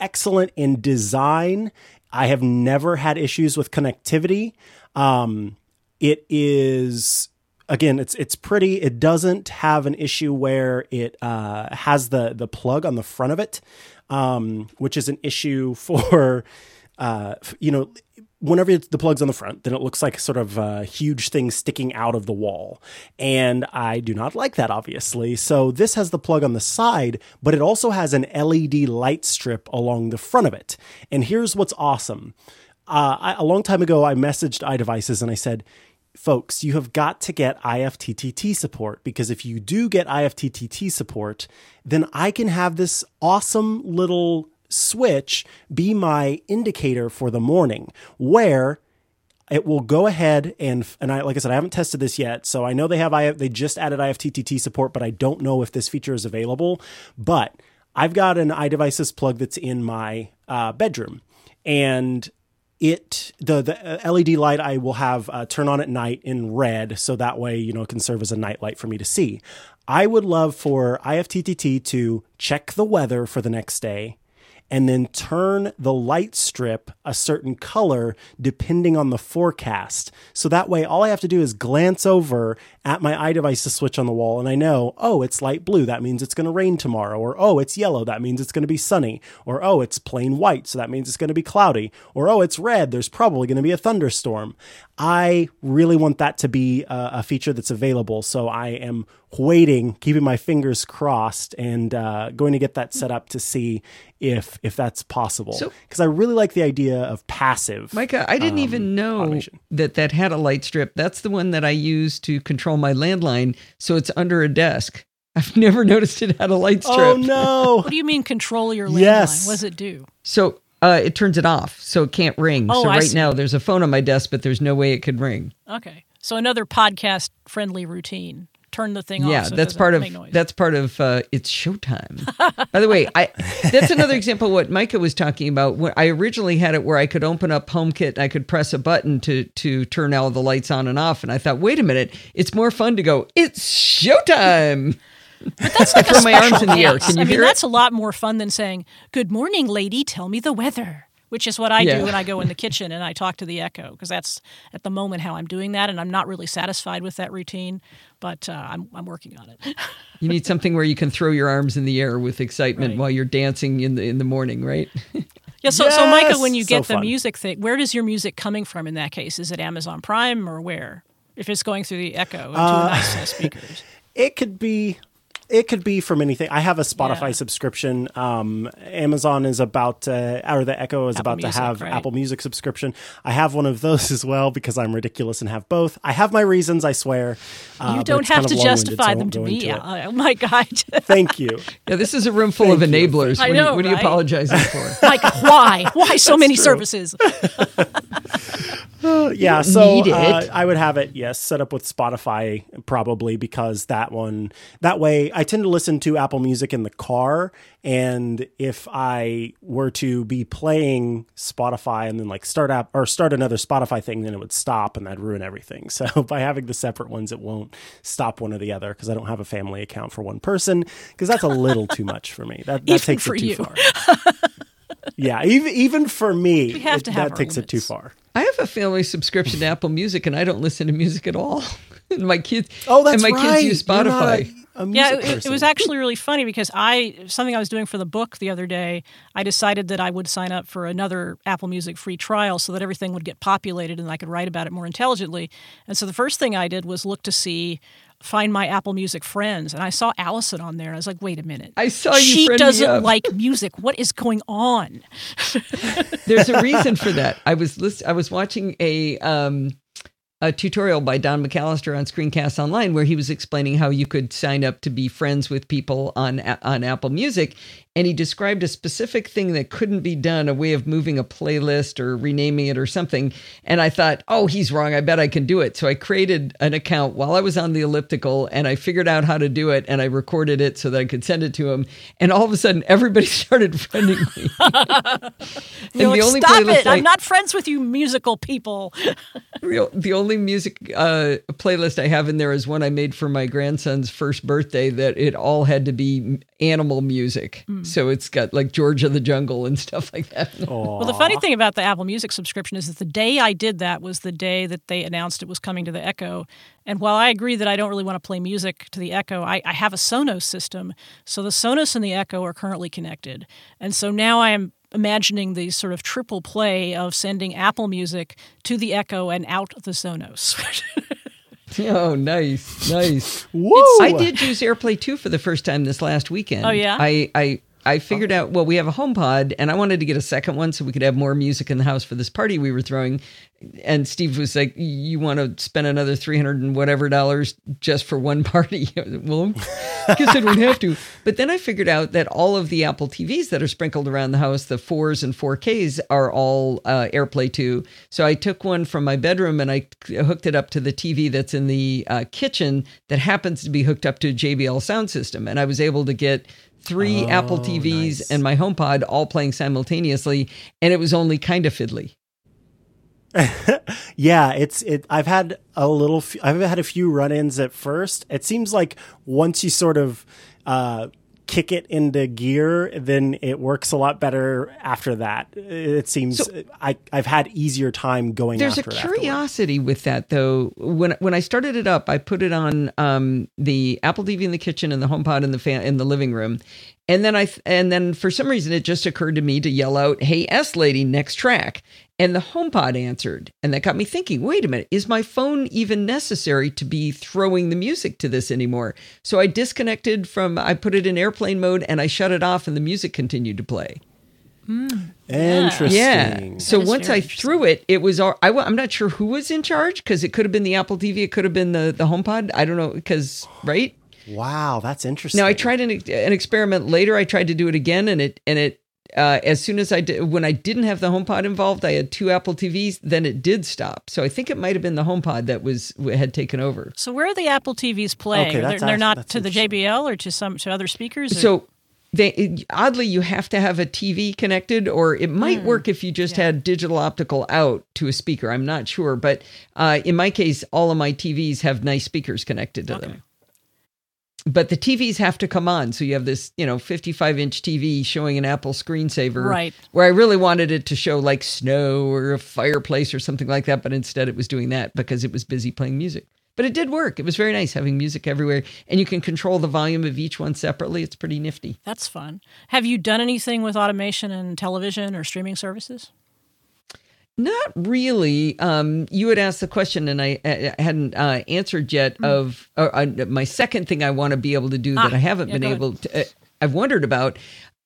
excellent in design. I have never had issues with connectivity. Um, it is again it's it's pretty it doesn't have an issue where it uh, has the the plug on the front of it um, which is an issue for uh, you know whenever the plug's on the front then it looks like sort of a huge thing sticking out of the wall. And i do not like that obviously. So this has the plug on the side but it also has an led light strip along the front of it. And here's what's awesome. Uh, I, a long time ago i messaged iDevices and i said folks, you have got to get IFTTT support because if you do get IFTTT support, then I can have this awesome little switch be my indicator for the morning where it will go ahead and and I like I said I haven't tested this yet, so I know they have I they just added IFTTT support, but I don't know if this feature is available. But I've got an iDevices plug that's in my uh, bedroom, and it the the uh, LED light I will have uh, turn on at night in red, so that way you know it can serve as a night light for me to see. I would love for IFTTT to check the weather for the next day and then turn the light strip a certain color depending on the forecast. So that way, all I have to do is glance over at my iDevice to switch on the wall, and I know, oh, it's light blue. That means it's going to rain tomorrow. Or, oh, it's yellow. That means it's going to be sunny. Or, oh, it's plain white. So that means it's going to be cloudy. Or, oh, it's red. There's probably going to be a thunderstorm. I really want that to be a, a feature that's available. So I am waiting, keeping my fingers crossed, and uh, going to get that set up to see if if that's possible. Because I really like the idea of passive. Micah, I didn't um, even know automation. that that had a light strip. That's the one that I use to control my landline, so it's under a desk. I've never noticed it had a light strip. Oh no! what do you mean control your landline? Yes. What does it do? So uh, it turns it off, so it can't ring. Oh, so right now there's a phone on my desk, but there's no way it could ring. Okay, so another podcast friendly routine. Turn the thing yeah, off. so it that's part of that's part of uh, it's showtime. By the way, I that's another example of what Micah was talking about. When I originally had it where I could open up HomeKit and I could press a button to to turn all the lights on and off, and I thought, wait a minute, it's more fun to go. It's showtime. But that's like I throw my arms in the air. Can you I mean, hear it? that's a lot more fun than saying, "Good morning, lady. Tell me the weather." Which is what I Yeah. do when I go in the kitchen and I talk to the Echo because that's at the moment how I'm doing that, and I'm not really satisfied with that routine, but uh, I'm I'm working on it. You need something where you can throw your arms in the air with excitement Right. while you're dancing in the in the morning, right? Yeah, so so Micah, when you So get the fun. music thing, where does your music coming from in that case? Is it Amazon Prime or where? If it's going through the Echo into a nice speakers. it could be it could be from anything. I have a Spotify Yeah. subscription. Um, Amazon is about to, or the Echo is Apple about Music, to have right. Apple Music subscription. I have one of those as well because I'm ridiculous and have both. I have my reasons, I swear. uh, You don't have to of long-winded, so justify them to me. Oh. My God. Thank you. Yeah, this is a room full of Thank you. enablers. I what, are know, you, what are you apologizing for? like, why? Why so many true. services? yeah, so uh. I would have it yes set up with Spotify probably because that one that way I tend to listen to Apple Music in the car and if I were to be playing Spotify and then like start app or start another Spotify thing then it would stop and that'd ruin everything. So by having the separate ones it won't stop one or the other because I don't have a family account for one person because that's a little too much for me. That that takes it too you. far. yeah, even even for me We have it- to have that our takes it too far. I have a family subscription to Apple Music, and I don't listen to music at all. and my kids. Oh, that's and my right. kids use Spotify. a- a Yeah, it, it was actually really funny because I something I was doing for the book the other day. I decided that I would sign up for another Apple Music free trial so that everything would get populated and I could write about it more intelligently. And so the first thing I did was look to see find my Apple Music friends, and I saw Allison on there. And I was like, wait a minute, I saw you she doesn't like music. What is going on? There's a reason for that. I was list- I was watching a um, a tutorial by Don McAllister on Screencast Online where he was explaining how you could sign up to be friends with people on on Apple Music, and he described a specific thing that couldn't be done, a way of moving a playlist or renaming it or something. And I thought, oh, he's wrong. I bet I can do it. So I created an account while I was on the elliptical, and I figured out how to do it, and I recorded it so that I could send it to him. And all of a sudden, everybody started friending me. You're like, Stop playlist it! I- I'm not friends with you, musical people. real the only music uh playlist I have in there is one I made for my grandson's first birthday that it all had to be animal music. So it's got like George of the Jungle and stuff like that. Well, the funny thing about the Apple Music subscription is that the day I did that was the day that they announced it was coming to the Echo. And while I agree that I don't really want to play music to the Echo, I, I have a Sonos system. So the Sonos and the Echo are currently connected. And so now I am imagining the sort of triple play of sending Apple Music to the Echo and out the Sonos. Oh, nice. Nice. Woo! I did use AirPlay 2 for the first time this last weekend. Oh, yeah? I I I figured out well we have a HomePod and I wanted to get a second one so we could have more music in the house for this party we were throwing. And Steve was like you want to spend another 300 and whatever dollars just for one party? Well I guess I don't have to. But then I figured out that all of the Apple TVs that are sprinkled around the house the 4s and 4Ks are all uh, AirPlay 2 so I took one from my bedroom and I hooked it up to the TV that's in the uh, kitchen that happens to be hooked up to a JBL sound system. And I was able to get three Apple TVs nice. and my HomePod all playing simultaneously, and it was only kind of fiddly. Yeah, it's it. I've had a little. f- I've had a few run-ins at first. It seems like once you sort of uh, kick it into gear, then it works a lot better after that. It seems So- I I've had easier time going. There's a after it afterward. curiosity with that though. When when I started it up, I put it on um, the Apple TV in the kitchen and the HomePod in the fan in the living room, and then I th- and then for some reason it just occurred to me to yell out, "Hey S lady, next track!" And the HomePod answered, and that got me thinking. Wait a minute, is my phone even necessary to be throwing the music to this anymore? So I disconnected from. I put it in airplane mode and I shut it off, and the music continued to play. Hmm. Interesting. Yeah. So once I threw it, it was all, I, am not sure who was in charge because it could have been the Apple TV, it could have been the the HomePod. I don't know because right Wow, that's interesting. now I tried an an experiment later. I tried to do it again, and it and it uh, as soon as I did when I didn't have the HomePod involved, I had two Apple TVs. Then it did stop. So I think it might have been the HomePod that was had taken over. so where are the Apple TVs playing? Okay, they're, they're act- not that's to the. JBL or to some to other speakers? or- So they it- oddly you have to have a TV connected, or it might work if you just had digital optical out to a speaker. I'm not sure, but uh, in my case, all of my TVs have nice speakers connected to them. But the TVs have to come on, so you have this, you know, 55 inch TV showing an Apple screensaver, Right. Where I really wanted it to show like snow or a fireplace or something like that, but instead it was doing that because it was busy playing music. But it did work. It was very nice having music everywhere, and you can control the volume of each one separately. It's pretty nifty. That's fun. Have you done anything with automation and television or streaming services? Not really. Um, you had asked the question, and I, I hadn't uh, answered yet. Of uh, uh, my second thing, I want to be able to do that Ah, I haven't yeah, been able to. Uh, I've wondered about.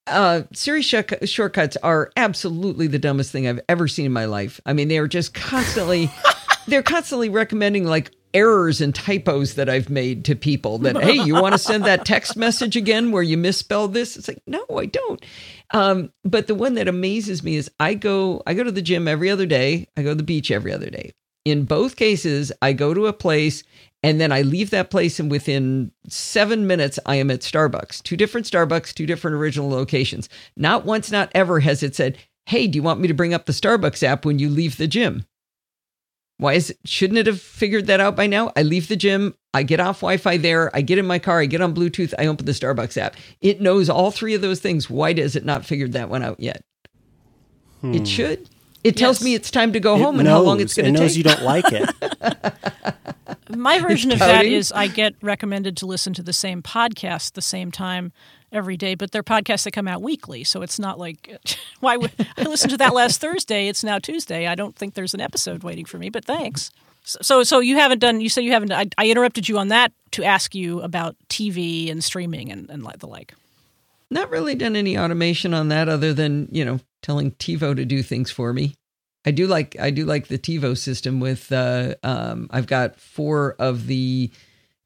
Uh, Siri shortcut- shortcuts are absolutely the dumbest thing I've ever seen in my life. I mean, they are just constantly, they're constantly recommending like errors and typos that I've made to people that, hey, you want to send that text message again where you misspelled this? It's like, no, I don't. Um, but the one that amazes me is I go, I go to the gym every other day. I go to the beach every other day. In both cases, I go to a place and then I leave that place, and within seven minutes, I am at Starbucks. Two different Starbucks, two different original locations. Not once, not ever has it said, Hey, do you want me to bring up the Starbucks app when you leave the gym? Why is it, shouldn't it have figured that out by now? I leave the gym, I get off Wi-Fi there, I get in my car, I get on Bluetooth, I open the Starbucks app. It knows all three of those things. Why does it not figured that one out yet? It hmm. should. It tells me it's time to go It home and how long it's going to take. It to knows you don't like it. My version of that pouting. is I get recommended to listen to the same podcast the same time every day, but they're podcasts that come out weekly, so it's not like why would I listened to that last Thursday? It's now Tuesday. I don't think there's an episode waiting for me, but thanks. So, so you haven't done. You say you haven't. I, I interrupted you on that to ask you about TV and streaming and, and the like. Not really done any automation on that other than, you know, telling TiVo to do things for me. I do like I do like the TiVo system with uh um I've got four of the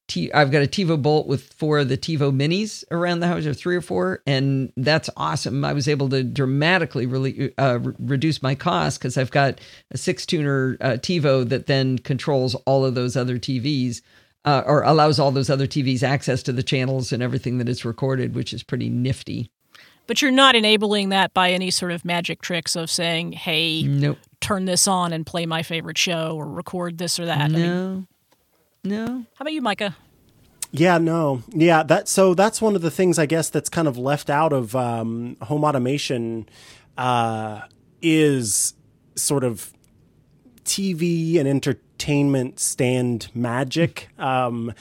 T I've got a TiVo Bolt with four of the TiVo minis around the house or three or four and that's awesome. I was able to dramatically really uh, re- reduce my cost cuz I've got a six tuner uh, TiVo that then controls all of those other TVs uh, or allows all those other TVs access to the channels and everything that is recorded, which is pretty nifty. But you're not enabling that by any sort of magic tricks of saying, "Hey, Nope. turn this on and play my favorite show or record this or that." I mean, No. No. how about you, Micah? Yeah, no, yeah. That so that's one of the things I guess that's kind of left out of um, home automation uh, is sort of TV and entertainment stand magic. Um,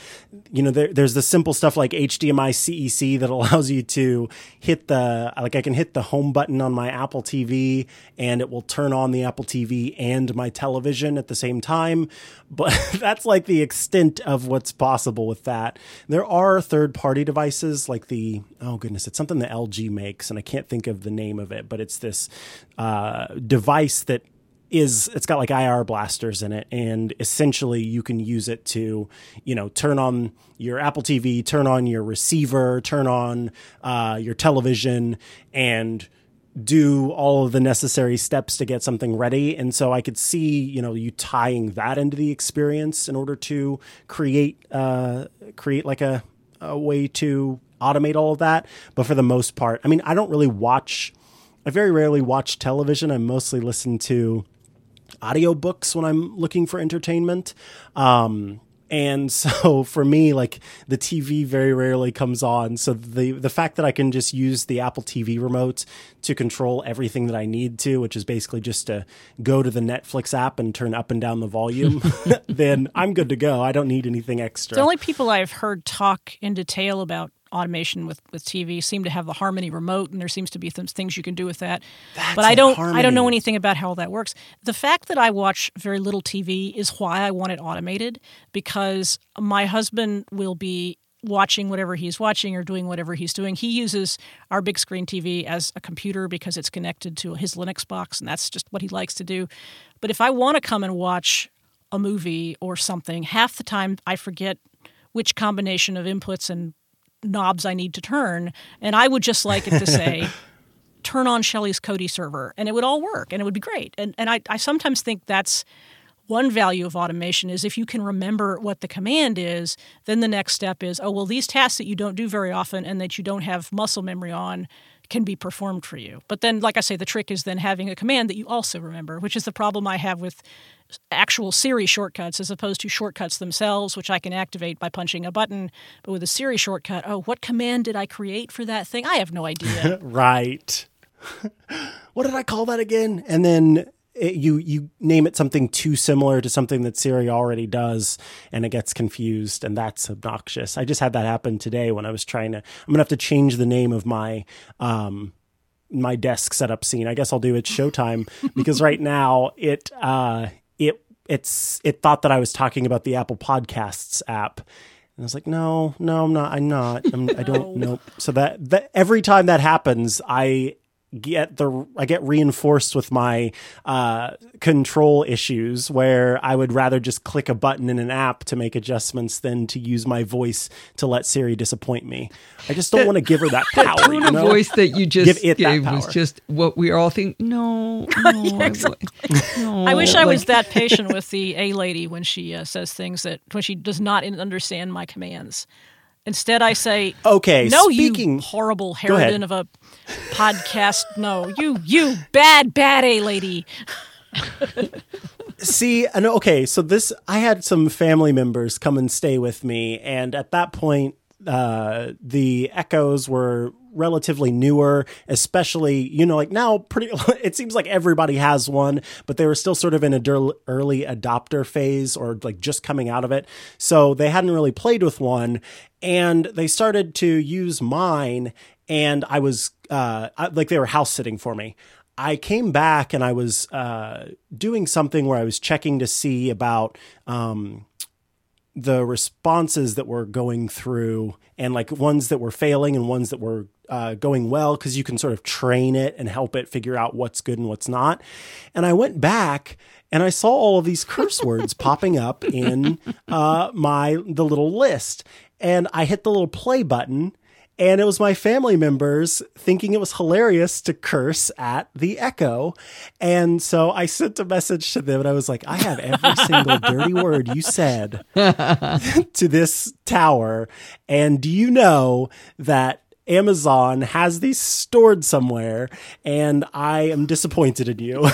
you know, there, there's the simple stuff like HDMI CEC that allows you to hit the like I can hit the home button on my Apple TV and it will turn on the Apple TV and my television at the same time. But that's like the extent of what's possible with that. There are third party devices like the oh goodness, it's something that LG makes and I can't think of the name of it, but it's this uh, device that is it's got like IR blasters in it and essentially you can use it to you know turn on your Apple TV turn on your receiver turn on uh, your television and do all of the necessary steps to get something ready. And so I could see you know you tying that into the experience in order to create uh, create like a, a way to automate all of that. But for the most part I mean I don't really watch I very rarely watch television. I mostly listen to audiobooks when I'm looking for entertainment. Um, and so for me, like the TV very rarely comes on. So the the fact that I can just use the Apple TV remote to control everything that I need to, which is basically just to go to the Netflix app and turn up and down the volume, then I'm good to go. I don't need anything extra. The only people I've heard talk in detail about automation with, with TV seem to have the Harmony remote, and there seems to be some things you can do with that. but I don't I don't know anything about how that works. The fact that I watch very little TV is why I want it automated because my husband will be watching whatever he's watching or doing whatever he's doing. He uses our big screen TV as a computer because it's connected to his Linux box, and that's just what he likes to do. But if I want to come and watch a movie or something, half the time I forget which combination of inputs and knobs I need to turn, and I would just like it to say, "Turn on Shelly's Kodi server," and it would all work, and it would be great. And and I, I sometimes think that's one value of automation is if you can remember what the command is, then the next step is, oh well, these tasks that you don't do very often and that you don't have muscle memory on can be performed for you. But then, like I say, the trick is then having a command that you also remember, which is the problem I have with actual Siri shortcuts as opposed to shortcuts themselves, which I can activate by punching a button. But with a Siri shortcut, oh, what command did I create for that thing? I have no idea. right. what did I call that again? And then it, you you name it something too similar to something that Siri already does, and it gets confused, and that's obnoxious. I just had that happen today when I was trying to. I'm gonna have to change the name of my um my desk setup scene. I guess I'll do it Showtime because right now it uh it it's it thought that I was talking about the Apple Podcasts app. And I was like, no, no, I'm not. I'm not. I'm, I don't know. So that, that every time that happens, I get the I get reinforced with my uh, control issues where I would rather just click a button in an app to make adjustments than to use my voice to let Siri disappoint me. I just don't want to give her that power. tone you of know? voice that you just Give it that gave was power. just what we all think. No, no, I, wa- no I wish I was that patient with the A lady when she uh, says things that when she does not understand my commands. Instead, I say, Okay, no, speaking- you horrible harridan of a podcast. No, you, you bad, bad A lady. See, and okay, so this I had some family members come and stay with me, and at that point, uh, the echoes were relatively newer, especially, you know, like now pretty, it seems like everybody has one, but they were still sort of in a early adopter phase or like just coming out of it. So they hadn't really played with one and they started to use mine and I was, uh, like they were house sitting for me. I came back and I was uh, doing something where I was checking to see about um, the responses that were going through and like ones that were failing and ones that were uh, going well because you can sort of train it and help it figure out what's good and what's not. And I went back and I saw all of these curse words popping up in uh, my the little list, and I hit the little play button and it was my family members thinking it was hilarious to curse at the Echo. And so I sent a message to them and I was like, I have every single dirty word you said to this tower. And do you know that Amazon has these stored somewhere, and I am disappointed in you.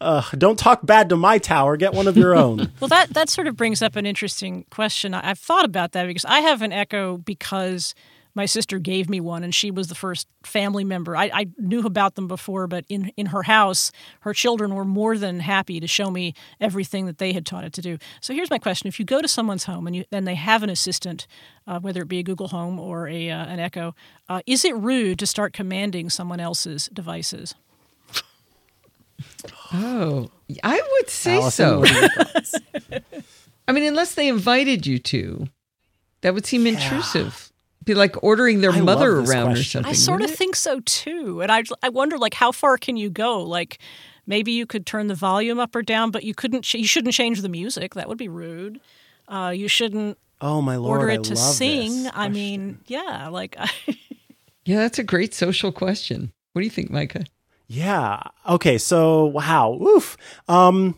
uh, don't talk bad to my tower. Get one of your own. well, that that sort of brings up an interesting question. I've thought about that because I have an Echo because my sister gave me one and she was the first family member. I, I, knew about them before but in, in her house her children were more than happy to show me everything that they had taught it to do. So here's my question. If you go to someone's home and you and they have an assistant uh, whether it be a google home or a, uh, an echo uh, is it rude to start commanding someone else's devices? Oh i would say Allison, so. i mean unless they invited you to that would seem yeah. intrusive be like ordering their I mother around question. or something. I sort of it? think so too. And I I wonder like how far can you go? Like maybe you could turn the volume up or down, but you couldn't ch- you shouldn't change the music. That would be rude. Uh, you shouldn't Oh my lord, order it I to sing. I mean, yeah, like Yeah, that's a great social question. What do you think, Micah? Yeah. Okay, so wow. Oof. Um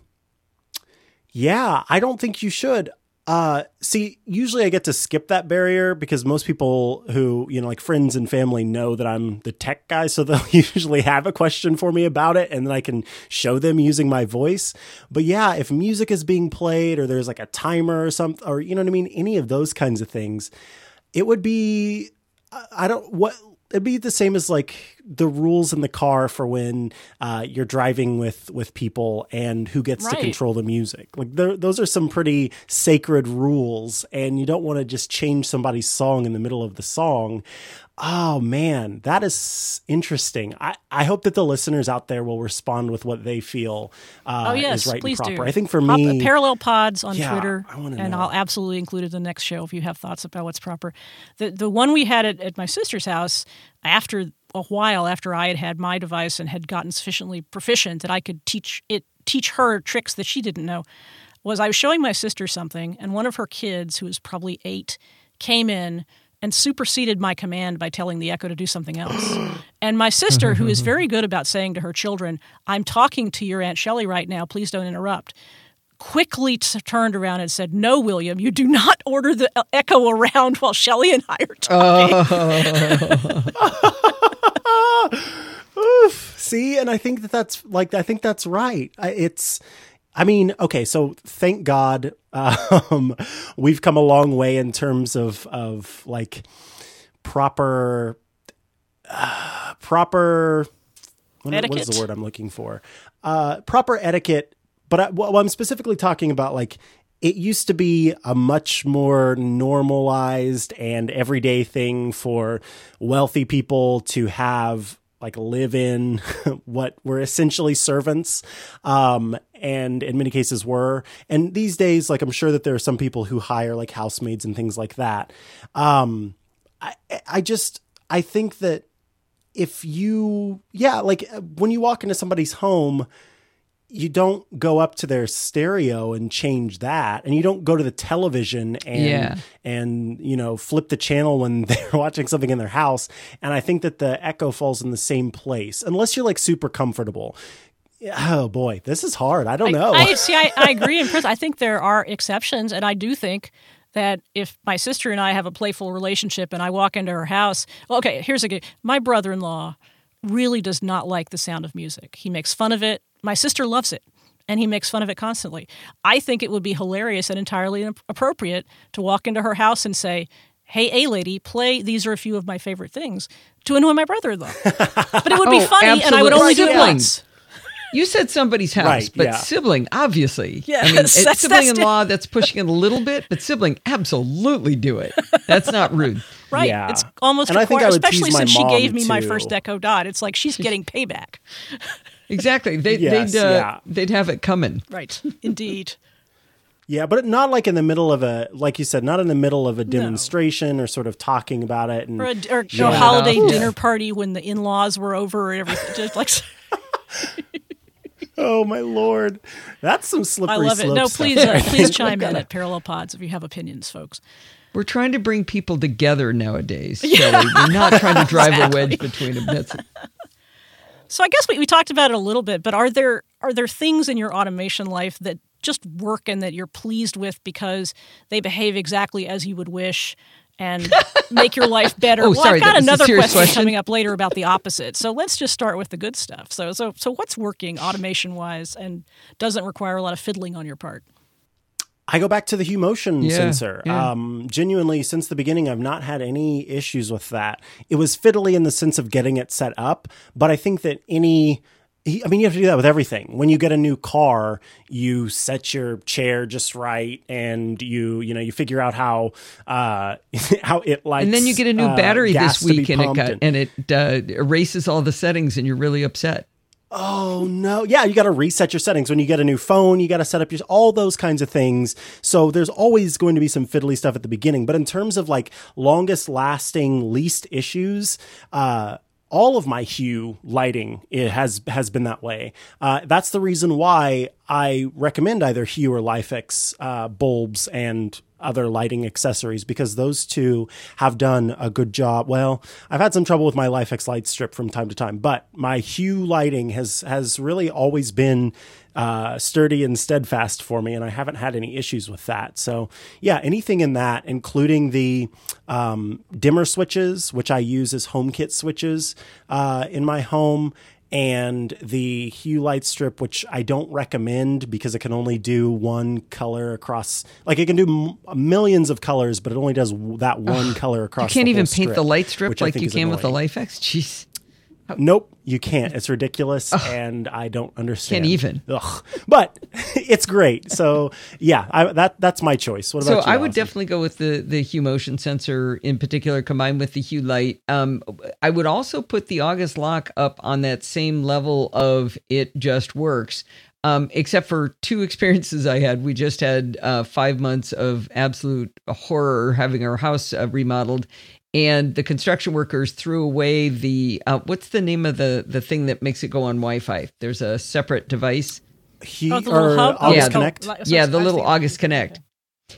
yeah, I don't think you should. Uh, see, usually I get to skip that barrier because most people who, you know, like friends and family know that I'm the tech guy. So they'll usually have a question for me about it and then I can show them using my voice. But yeah, if music is being played or there's like a timer or something, or you know what I mean? Any of those kinds of things, it would be, I don't, what, it'd be the same as like the rules in the car for when uh, you're driving with with people and who gets right. to control the music. Like those are some pretty sacred rules, and you don't want to just change somebody's song in the middle of the song. Oh man, that is interesting. I, I hope that the listeners out there will respond with what they feel uh, oh, yes, is right and proper. Do. I think for Pop, me, parallel pods on yeah, Twitter, and know. I'll absolutely include it in the next show if you have thoughts about what's proper. The the one we had at, at my sister's house after a while after I had had my device and had gotten sufficiently proficient that I could teach it teach her tricks that she didn't know was I was showing my sister something and one of her kids who was probably 8 came in and superseded my command by telling the echo to do something else. and my sister, who is very good about saying to her children, I'm talking to your Aunt Shelly right now, please don't interrupt, quickly t- turned around and said, No, William, you do not order the uh, echo around while Shelly and I are talking. Oh. Oof. See, and I think that that's like, I think that's right. It's, I mean, okay, so thank God um, we've come a long way in terms of of like proper uh, proper what, what is the word I'm looking for? Uh, proper etiquette. But I, well, I'm specifically talking about like it used to be a much more normalized and everyday thing for wealthy people to have like live in what were essentially servants um, and in many cases were. And these days like i'm sure that there are some people who hire like housemaids and things like that. Um, I, I just i think that if you yeah like when you walk into somebody's home you don't go up to their stereo and change that and you don't go to the television and yeah. and you know flip the channel when they're watching something in their house. And i think that the echo falls in the same place unless you're like super comfortable. Oh boy this is hard. I don't know. I see I, I agree in Chris, i think there are exceptions and i do think that if my sister and i have a playful relationship and i walk into her house well, okay here's a good my brother-in-law really does not like the sound of music. He makes fun of it my sister loves it and he makes fun of it constantly. I think it would be hilarious and entirely appropriate to walk into her house and say, hey, A lady, play These Are a Few of My Favorite Things to annoy my brother in law. but it would be Oh, funny, and I would only do it once. You said somebody's house, Right, but yeah. sibling, obviously. Yes, I mean, that's- it's that's sibling in law, that's pushing it a little bit, but sibling, absolutely do it. That's not rude. Right. Yeah. It's almost And I think required, I would especially tease my since she gave me my first Echo Dot. It's like she's getting payback. Exactly. They, Yes, they'd, uh, yeah. they'd have it coming. Right. Indeed. Yeah, but not like in the middle of a, like you said, not in the middle of a demonstration or sort of talking about it. And Or a, or Yeah. a holiday Yeah. dinner party when the in laws were over and everything. Just like oh my lord, that's some slippery. I love it. No, stuff please, uh, please chime in at Parallel Pods if you have opinions, folks. We're trying to bring people together nowadays, Shelly. We're not trying to drive a wedge between them. That's So I guess we, we talked about it a little bit, but are there are there things in your automation life that just work and that you're pleased with because they behave exactly as you would wish and make your life better? Oh, well, sorry, I've got that was a another question, question. coming up later about the opposite. So let's just start with the good stuff. So so so what's working automation wise and doesn't require a lot of fiddling on your part? I go back to the Hue Motion Yeah, sensor. yeah. Um, genuinely, since the beginning, I've not had any issues with that. It was fiddly in the sense of getting it set up, but I think that any I mean, you have to do that with everything. When you get a new car, you set your chair just right, and you, you know, you figure out how, uh, how it likes. and then you get a new uh, battery gas this week, and it got, and- and it uh, erases all the settings, and you're really upset. Oh no. Yeah, you got to reset your settings. When you get a new phone, you got to set up your all those kinds of things. So there's always going to be some fiddly stuff at the beginning, but in terms of like longest lasting least issues, uh all of my hue lighting it has has been that way. Uh, that's the reason why I recommend either Hue or LIFX uh, bulbs and other lighting accessories because those two have done a good job. Well, I've had some trouble with my LIFX light strip from time to time, but my Hue lighting has has really always been uh, sturdy and steadfast for me, and I haven't had any issues with that. So, yeah, anything in that, including the um, dimmer switches, which I use as HomeKit switches uh, in my home, and the hue light strip, which I don't recommend because it can only do one color across. Like it can do m- millions of colors, but it only does w- that one color across. You can't even paint the light strip like you can with the. LIFX. Jeez. Nope, you can't. It's ridiculous, and I don't understand. Can't even. Ugh. But it's great. So yeah, I, that that's my choice. What So about you? I would Allison? definitely go with the the Hue motion sensor in particular, combined with the Hue light. Um, I would also put the August lock up on that same level of it just works. Um, except for two experiences I had. We just had uh, five months of absolute horror having our house uh, remodeled, and the construction workers threw away the uh, what's the name of the the thing that makes it go on Wi-Fi? There's a separate device. He, Oh, the little or hub? August Yeah, the- Connect. Like- yeah, the little August Connect.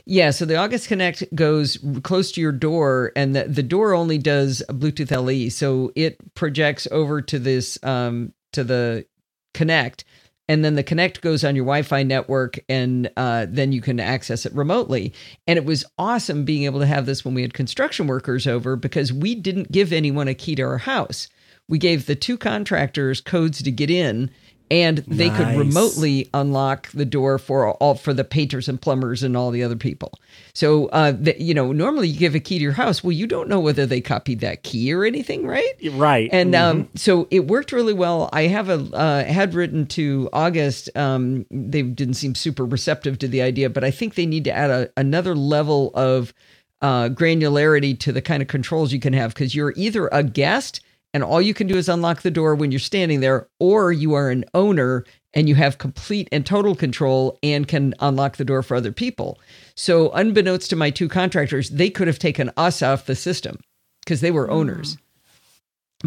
Yeah, so the August Connect goes close to your door, and the, the door only does Bluetooth LE, so it projects over to this um, to the Connect, and then the Connect goes on your Wi-Fi network, and uh, then you can access it remotely. And it was awesome being able to have this when we had construction workers over because we didn't give anyone a key to our house. We gave the two contractors codes to get in, and they could remotely unlock the door for all for the painters and plumbers and all the other people. So, uh, the, you know, normally you give a key to your house. Well, you don't know whether they copied that key or anything, right? Right. And um, so it worked really well. I have a uh, had written to August. Um, they didn't seem super receptive to the idea, but I think they need to add a, another level of uh, granularity to the kind of controls you can have because you're either a guest and all you can do is unlock the door when you're standing there, or you are an owner and you have complete and total control and can unlock the door for other people. So, unbeknownst to my two contractors, they could have taken us off the system because they were hmm. owners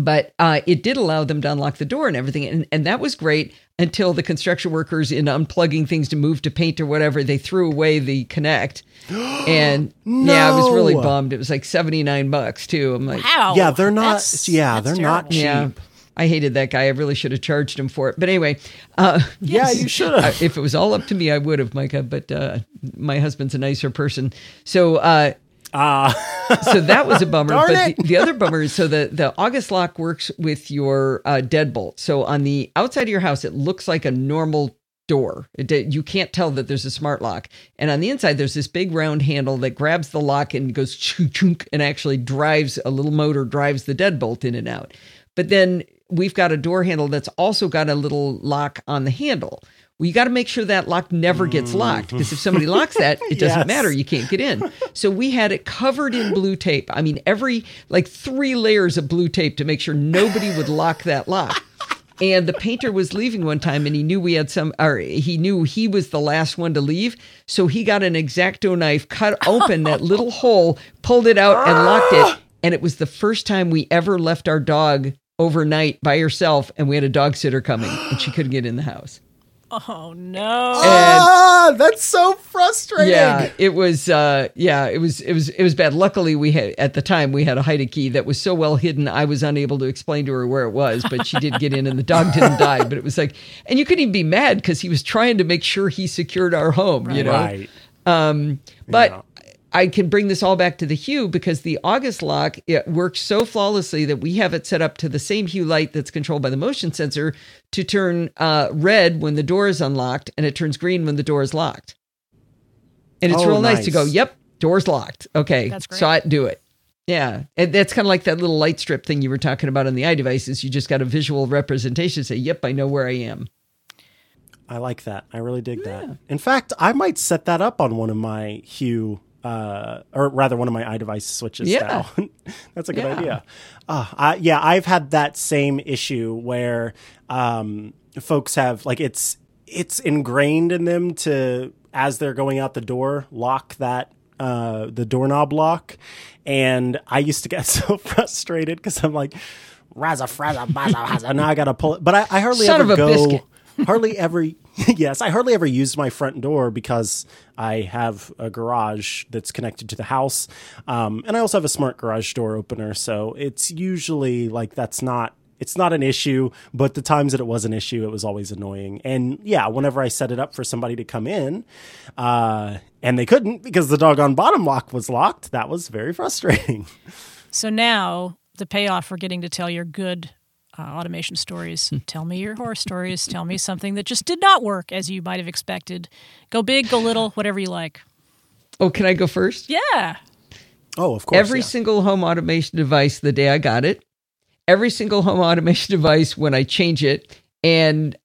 but uh, it did allow them to unlock the door and everything and, and that was great until the construction workers in unplugging things to move to paint or whatever they threw away the connect and yeah i was really bummed. It was like 79 bucks too. I'm like Wow. yeah, they're not. That's- yeah, that's they're not cheap. yeah. I hated that guy. I really should have charged him for it. But anyway uh, Yeah, you should have. if it was all up to me i would have micah but uh, my husband's a nicer person. So uh, Ah, so that was a bummer. Darn but the, the other bummer is so the, the August lock works with your uh, deadbolt. So on the outside of your house, it looks like a normal door. It, you can't tell that there's a smart lock. And on the inside, there's this big round handle that grabs the lock and goes chunk, chunk and actually drives a little motor, drives the deadbolt in and out. But then we've got a door handle that's also got a little lock on the handle. Well, you got to make sure that lock never gets mm. locked because if somebody locks that, it doesn't Yes. matter. You can't get in. So we had it covered in blue tape. I mean, every like three layers of blue tape to make sure nobody would lock that lock. And the painter was leaving one time and he knew we had some, or he knew he was the last one to leave. So he got an exacto knife, cut open that little hole, pulled it out, and locked it. Ah! And it was the first time we ever left our dog overnight by herself. And we had a dog sitter coming and she couldn't get in the house. Oh no. ah, that's so frustrating. Yeah, it was. Uh, yeah, it was. It was. It was bad. Luckily, we had at the time we had a hide key that was so well hidden. I was unable to explain to her where it was, but she did get in, and the dog didn't die. But it was like, and you couldn't even be mad because he was trying to make sure he secured our home. You know. Right. Um, but Yeah. I can bring this all back to the hue because the August lock it works so flawlessly that we have it set up to the same hue light that's controlled by the motion sensor to turn uh, red when the door is unlocked and it turns green when the door is locked. And it's Oh, real nice. to go, nice. yep, door's locked. Okay, That's great. so I do it. Yeah, and that's kind of like that little light strip thing you were talking about on the iDevices. You just got a visual representation. Say, yep, I know where I am. I like that. I really dig that. In fact, I might set that up on one of my Hue, uh, or rather, one of my iDevice switches Yeah. now. That's a good Yeah. idea. Uh, I, yeah, I've had that same issue where um, folks have like it's it's ingrained in them to as they're going out the door lock that uh, the doorknob lock, and I used to get so frustrated because I'm like. Razza, frazza, bazza, hazza. Now I gotta pull it, but I, I hardly Son ever go biscuit. hardly ever yes i hardly ever use my front door because i have a garage that's connected to the house um, and i also have a smart garage door opener so it's usually like that's not it's not an issue but the times that it was an issue it was always annoying. And yeah whenever i set it up for somebody to come in uh, and they couldn't because the doggone bottom lock was locked that was very frustrating. So now the payoff for getting to tell your good uh, automation stories. tell me your horror stories. Tell me something that just did not work as you might have expected. Go big, go little, whatever you like. Oh, can I go first? Yeah. oh of course every yeah. single home automation device the day I got it, every single home automation device when I change it, and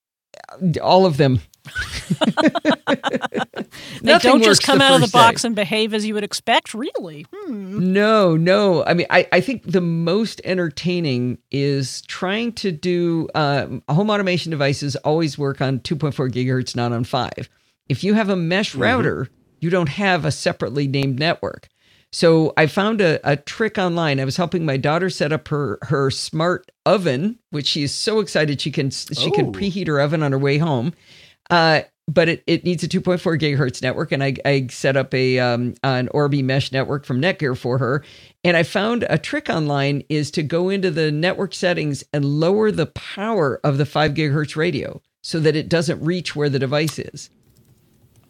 all of them. They Nothing don't just come out of the first day. box and behave as you would expect, really. Hmm. No, no. I mean, I, I think the most entertaining is trying to do um, home automation devices always work on 2.4 gigahertz, not on 5. If you have a mesh router, you don't have a separately named network. So I found a, a trick online. I was helping my daughter set up her her smart oven, which she is so excited she can she can Oh. preheat her oven on her way home. Uh, but it, it needs a 2.4 gigahertz network, and I, I set up a um, an Orbi mesh network from Netgear for her. And I found a trick online is to go into the network settings and lower the power of the five gigahertz radio so that it doesn't reach where the device is.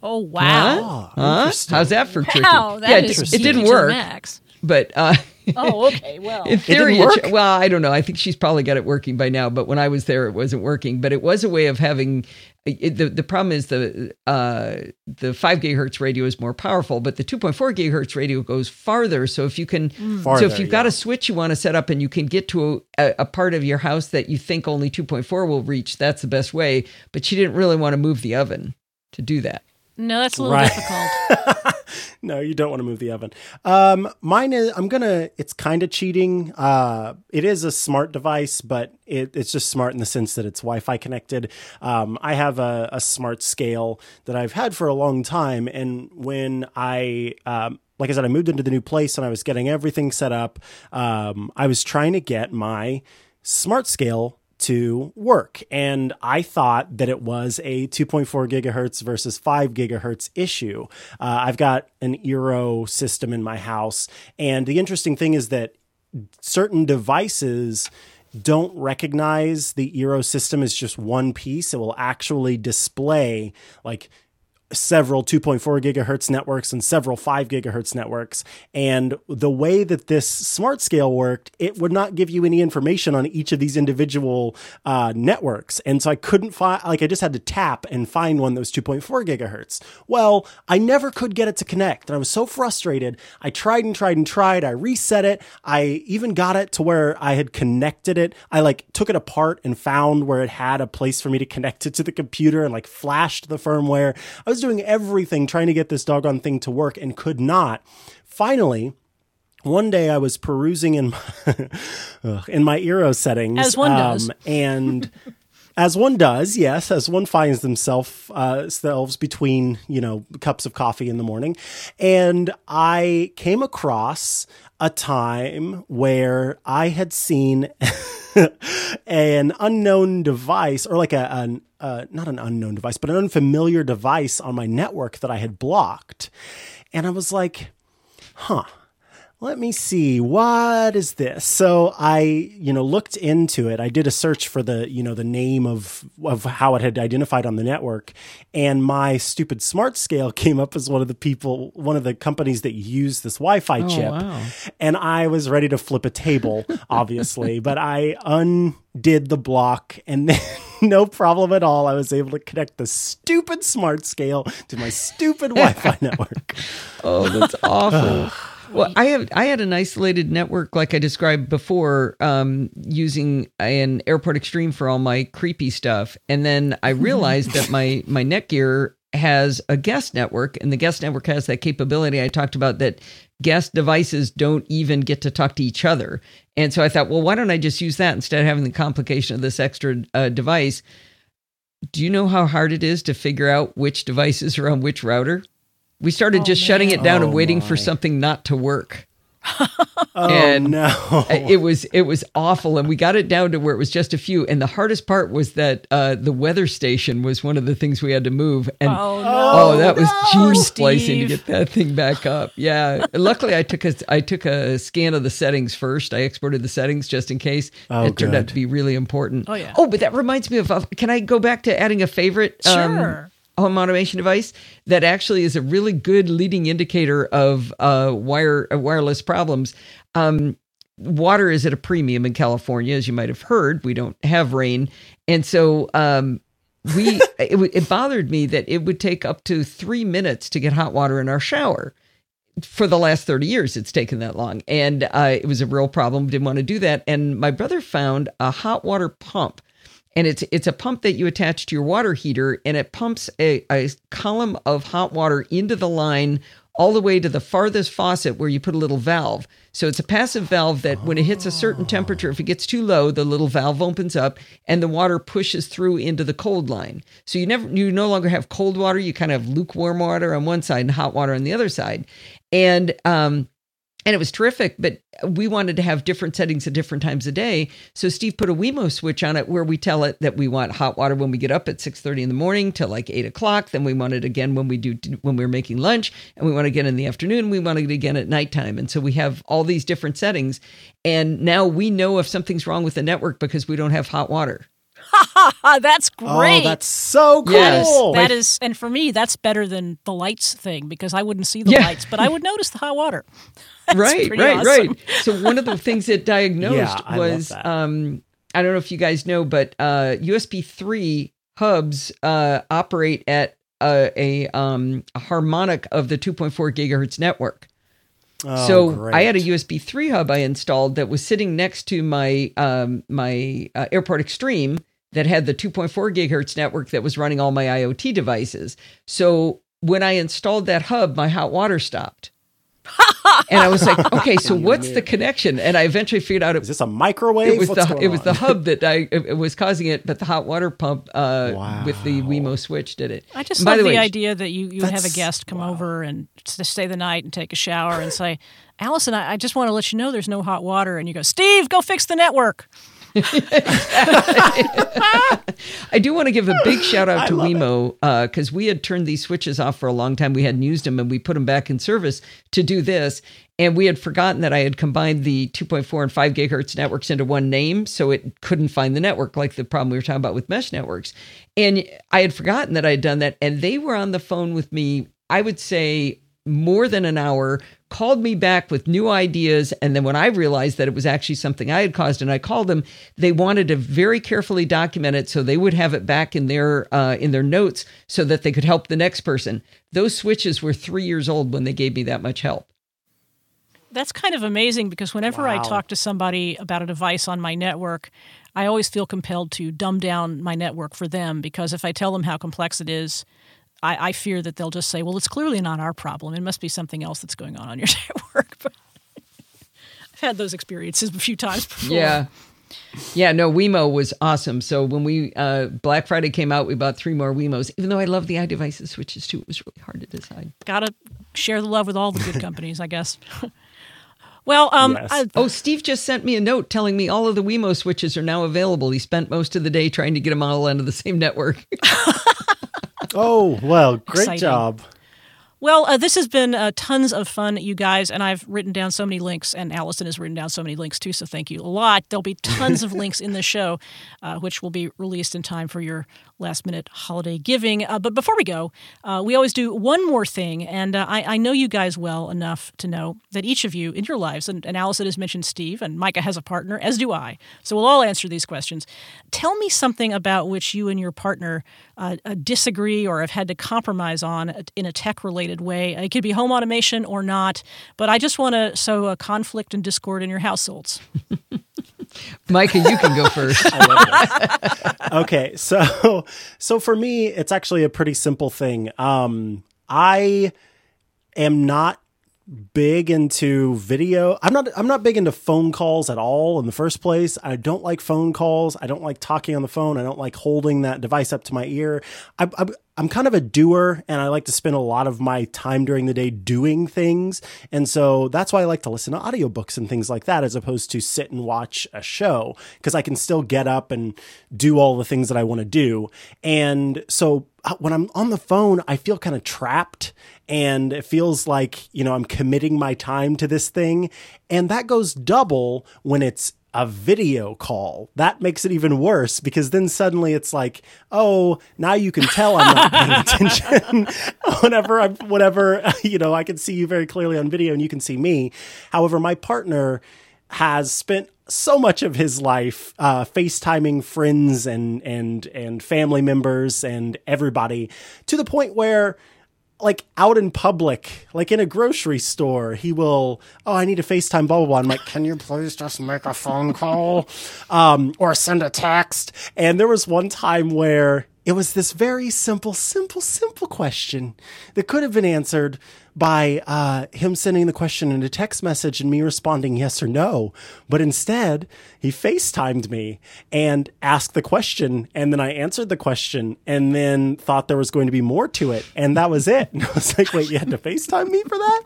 Oh, wow. Ah, Huh? How's that for tricky? Wow, that yeah, is it, it didn't geeky to the work, max. but uh, Oh, okay. Well, in didn't theory, work? well, I don't know. I think she's probably got it working by now. But when I was there, it wasn't working. But it was a way of having. It, the the problem is the uh, the five gigahertz radio is more powerful, but the two point four gigahertz radio goes farther. So if you can, so Farther, if you've got a switch you want to set up and you can get to a, a part of your house that you think only two point four will reach, that's the best way. But she didn't really want to move the oven to do that. no, that's a little Right. difficult. no, you don't want to move the oven. Um, mine is. I'm gonna. It's kind of cheating. Uh, it is a smart device, but it, it's just smart in the sense that it's Wi-Fi connected. Um, I have a, a smart scale that I've had for a long time, and when I um, like I said, I moved into the new place and I was getting everything set up. Um, I was trying to get my smart scale to work. And I thought that it was a 2.4 gigahertz versus 5 gigahertz issue. Uh, I've got an Eero system in my house. And the interesting thing is that certain devices don't recognize the Eero system as just one piece. It will actually display like several 2.4 gigahertz networks and several 5 gigahertz networks. And the way that this smart scale worked, it would not give you any information on each of these individual uh, networks. And so I couldn't find, like, I just had to tap and find one that was 2.4 gigahertz. Well, I never could get it to connect. And I was so frustrated. I tried and tried and tried. I reset it. I even got it to where I had connected it. I like took it apart and found where it had a place for me to connect it to the computer and like flashed the firmware. I was doing everything trying to get this doggone thing to work and could not. Finally, one day I was perusing in my, in my Eero settings, As one does. and as one does, yes, as one finds themselves uh, selves between you know cups of coffee in the morning, and I came across a time where I had seen an unknown device or like a uh, not an unknown device, but an unfamiliar device on my network that I had blocked, and I was like, huh let me see what is this? So i you know looked into it. I did a search for the you know the name of of how it had identified on the network and my stupid smart scale came up as one of the people one of the companies that use this wi-fi oh, chip. wow. and i was ready to flip a table obviously but i undid the block and then no problem at all i was able to connect the stupid smart scale to my stupid wi-fi network. Oh, that's awful. Well, I have I had an isolated network like I described before, um, using an Airport Extreme for all my creepy stuff, and then I realized that my my Netgear has a guest network, and the guest network has that capability I talked about that guest devices don't even get to talk to each other, and so I thought, well, why don't I just use that instead of having the complication of this extra uh, device? Do you know how hard it is to figure out which devices are on which router? We started just shutting it down Oh, and waiting for something not to work. oh And no It was it was awful, and we got it down to where it was just a few. And the hardest part was that uh, the weather station was one of the things we had to move. And Oh, no. oh, that was Poor gene splicing to get that thing back up. Yeah, luckily I took a I took a scan of the settings first. I exported the settings just in case. Oh, it turned out to be really important. Oh, yeah. Oh, but that reminds me of. of- Can I go back to adding a favorite? um, Sure. Home automation device that actually is a really good leading indicator of uh, wire uh, wireless problems. Um, water is at a premium in California, as you might have heard. We don't have rain, and so um, we it, it bothered me that it would take up to three minutes to get hot water in our shower. For the last 30 years, it's taken that long. And uh, it was a real problem. Didn't want to do that. And my brother found a hot water pump and it's it's a pump that you attach to your water heater and it pumps a, a column of hot water into the line all the way to the farthest faucet where you put a little valve. So it's a passive valve that when it hits a certain temperature if it gets too low the little valve opens up and the water pushes through into the cold line. So you never you no longer have cold water. You kind of have lukewarm water on one side and hot water on the other side. And um and it was terrific but we wanted to have different settings at different times of day. So steve put a wemo switch on it where we tell it that we want hot water when we get up at 6.30 in the morning till like 8 o'clock. Then we want it again when we do when we're making lunch and we want it again in the afternoon. We want it again at nighttime. And so we have all these different settings. And now we know if something's wrong with the network because we don't have hot water that's great. Oh, that's so cool. Yes. That is, and for me, that's better than the lights thing because I wouldn't see the Yeah. lights, but I would notice the hot water. That's right, right, awesome. right. So one of the things it diagnosed Yeah, was that. um, I don't know if you guys know, but uh, USB three hubs uh, operate at a, a, um, a harmonic of the 2.4 gigahertz network. Oh, so great. I had a USB three hub I installed that was sitting next to my um, my uh, Airport Extreme that had the 2.4 gigahertz network that was running all my IoT devices. So when I installed that hub, my hot water stopped. and I was like, okay, so what's the connection? And I eventually figured out it Is this a microwave? it was What's the it was on? the hub that I it was causing it, but the hot water pump uh, with the Wemo switch did it. I just And by love the the, way, idea that you, you would have a guest come over and s- stay the night and take a shower and say, Allison, I, I just want to let you know there's no hot water. And you go, Steve, go fix the network. I do want to give a big shout out to Wemo because uh, we had turned these switches off for a long time. We hadn't used them and we put them back in service to do this. And we had forgotten that I had combined the 2.4 and 5 gigahertz networks into one name, so it couldn't find the network, like the problem we were talking about with mesh networks. And I had forgotten that I had done that. And they were on the phone with me, I would say more than an hour, called me back with new ideas. And then when I realized that it was actually something I had caused and I called them, they wanted to very carefully document it so they would have it back in their uh, in their notes so that they could help the next person. Those switches were three years old when they gave me that much help. That's kind of amazing because whenever wow. I talk to somebody about a device on my network, I always feel compelled to dumb down my network for them because if I tell them how complex it is, I, I fear that they'll just say, well, it's clearly not our problem. It must be something else that's going on on your network. But I've had those experiences a few times before. Yeah. Yeah, no, Wemo was awesome. So when we uh, Black Friday came out, we bought three more Wemos. Even though I love the iDevices switches too, it was really hard to decide. Got to share the love with all the good companies, I guess. well, um, yes. I, oh, Steve just sent me a note telling me all of the Wemo switches are now available. He spent most of the day trying to get them all onto the same network. Oh, well, great Exciting. job. Well, uh, this has been uh, tons of fun, you guys, and I've written down so many links, and Allison has written down so many links too. So thank you a lot. There'll be tons of links in the show, uh, which will be released in time for your last minute holiday giving. Uh, but before we go, uh, we always do one more thing. And uh, I, I, know you guys well enough to know that each of you in your lives, and, and Allison has mentioned Steve, and Micah has a partner, as do I. So we'll all answer these questions. Tell me something about which you and your partner uh, uh, disagree or have had to compromise on in a tech related way. It could be home automation or not, but I just want to sow a conflict and discord in your households. Micah, you can go first. okay, so so for me, it's actually a pretty simple thing. Um, I am not big into video. I'm not I'm not big into phone calls at all in the first place. I don't like phone calls. I don't like talking on the phone. I don't like holding that device up to my ear. I, I, I'm kind of a doer and I like to spend a lot of my time during the day doing things. And so that's why I like to listen to audiobooks and things like that as opposed to sit and watch a show because I can still get up and do all the things that I want to do. And so uh, when I'm on the phone, I feel kind of trapped and it feels like, you know, I'm committing my time to this thing. And that goes double when it's a video call. That makes it even worse because then suddenly it's like, oh, now you can tell I'm not paying attention. whenever I'm, whatever, you know, I can see you very clearly on video and you can see me. However, my partner has spent so much of his life uh, FaceTiming friends and and and family members and everybody to the point where like out in public, like in a grocery store, he will, oh, I need to FaceTime, blah, blah, blah. I'm like, can you please just make a phone call um, or send a text? And there was one time where it was this very simple, simple, simple question that could have been answered by uh, him sending the question in a text message and me responding yes or no. But instead, he FaceTimed me and asked the question. And then I answered the question and then thought there was going to be more to it. And that was it. And I was like, wait, you had to FaceTime me for that?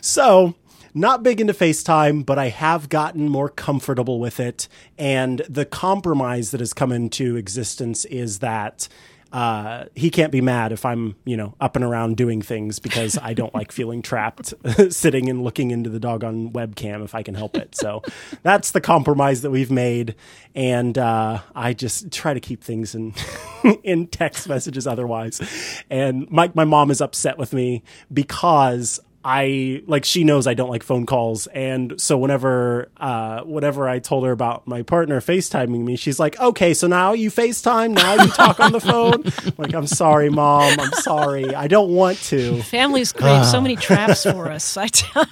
So not big into FaceTime, but I have gotten more comfortable with it. And the compromise that has come into existence is that uh, he can't be mad if I'm, you know, up and around doing things because I don't like feeling trapped sitting and looking into the doggone webcam if I can help it. So that's the compromise that we've made. And uh, I just try to keep things in in text messages otherwise. And my my mom is upset with me because I like she knows I don't like phone calls, and so whenever uh, whenever I told her about my partner FaceTiming me, she's like, "Okay, so now you FaceTime, now you talk on the phone." like, I'm sorry, mom, I'm sorry, I don't want to. Families create so many traps for us. I tell.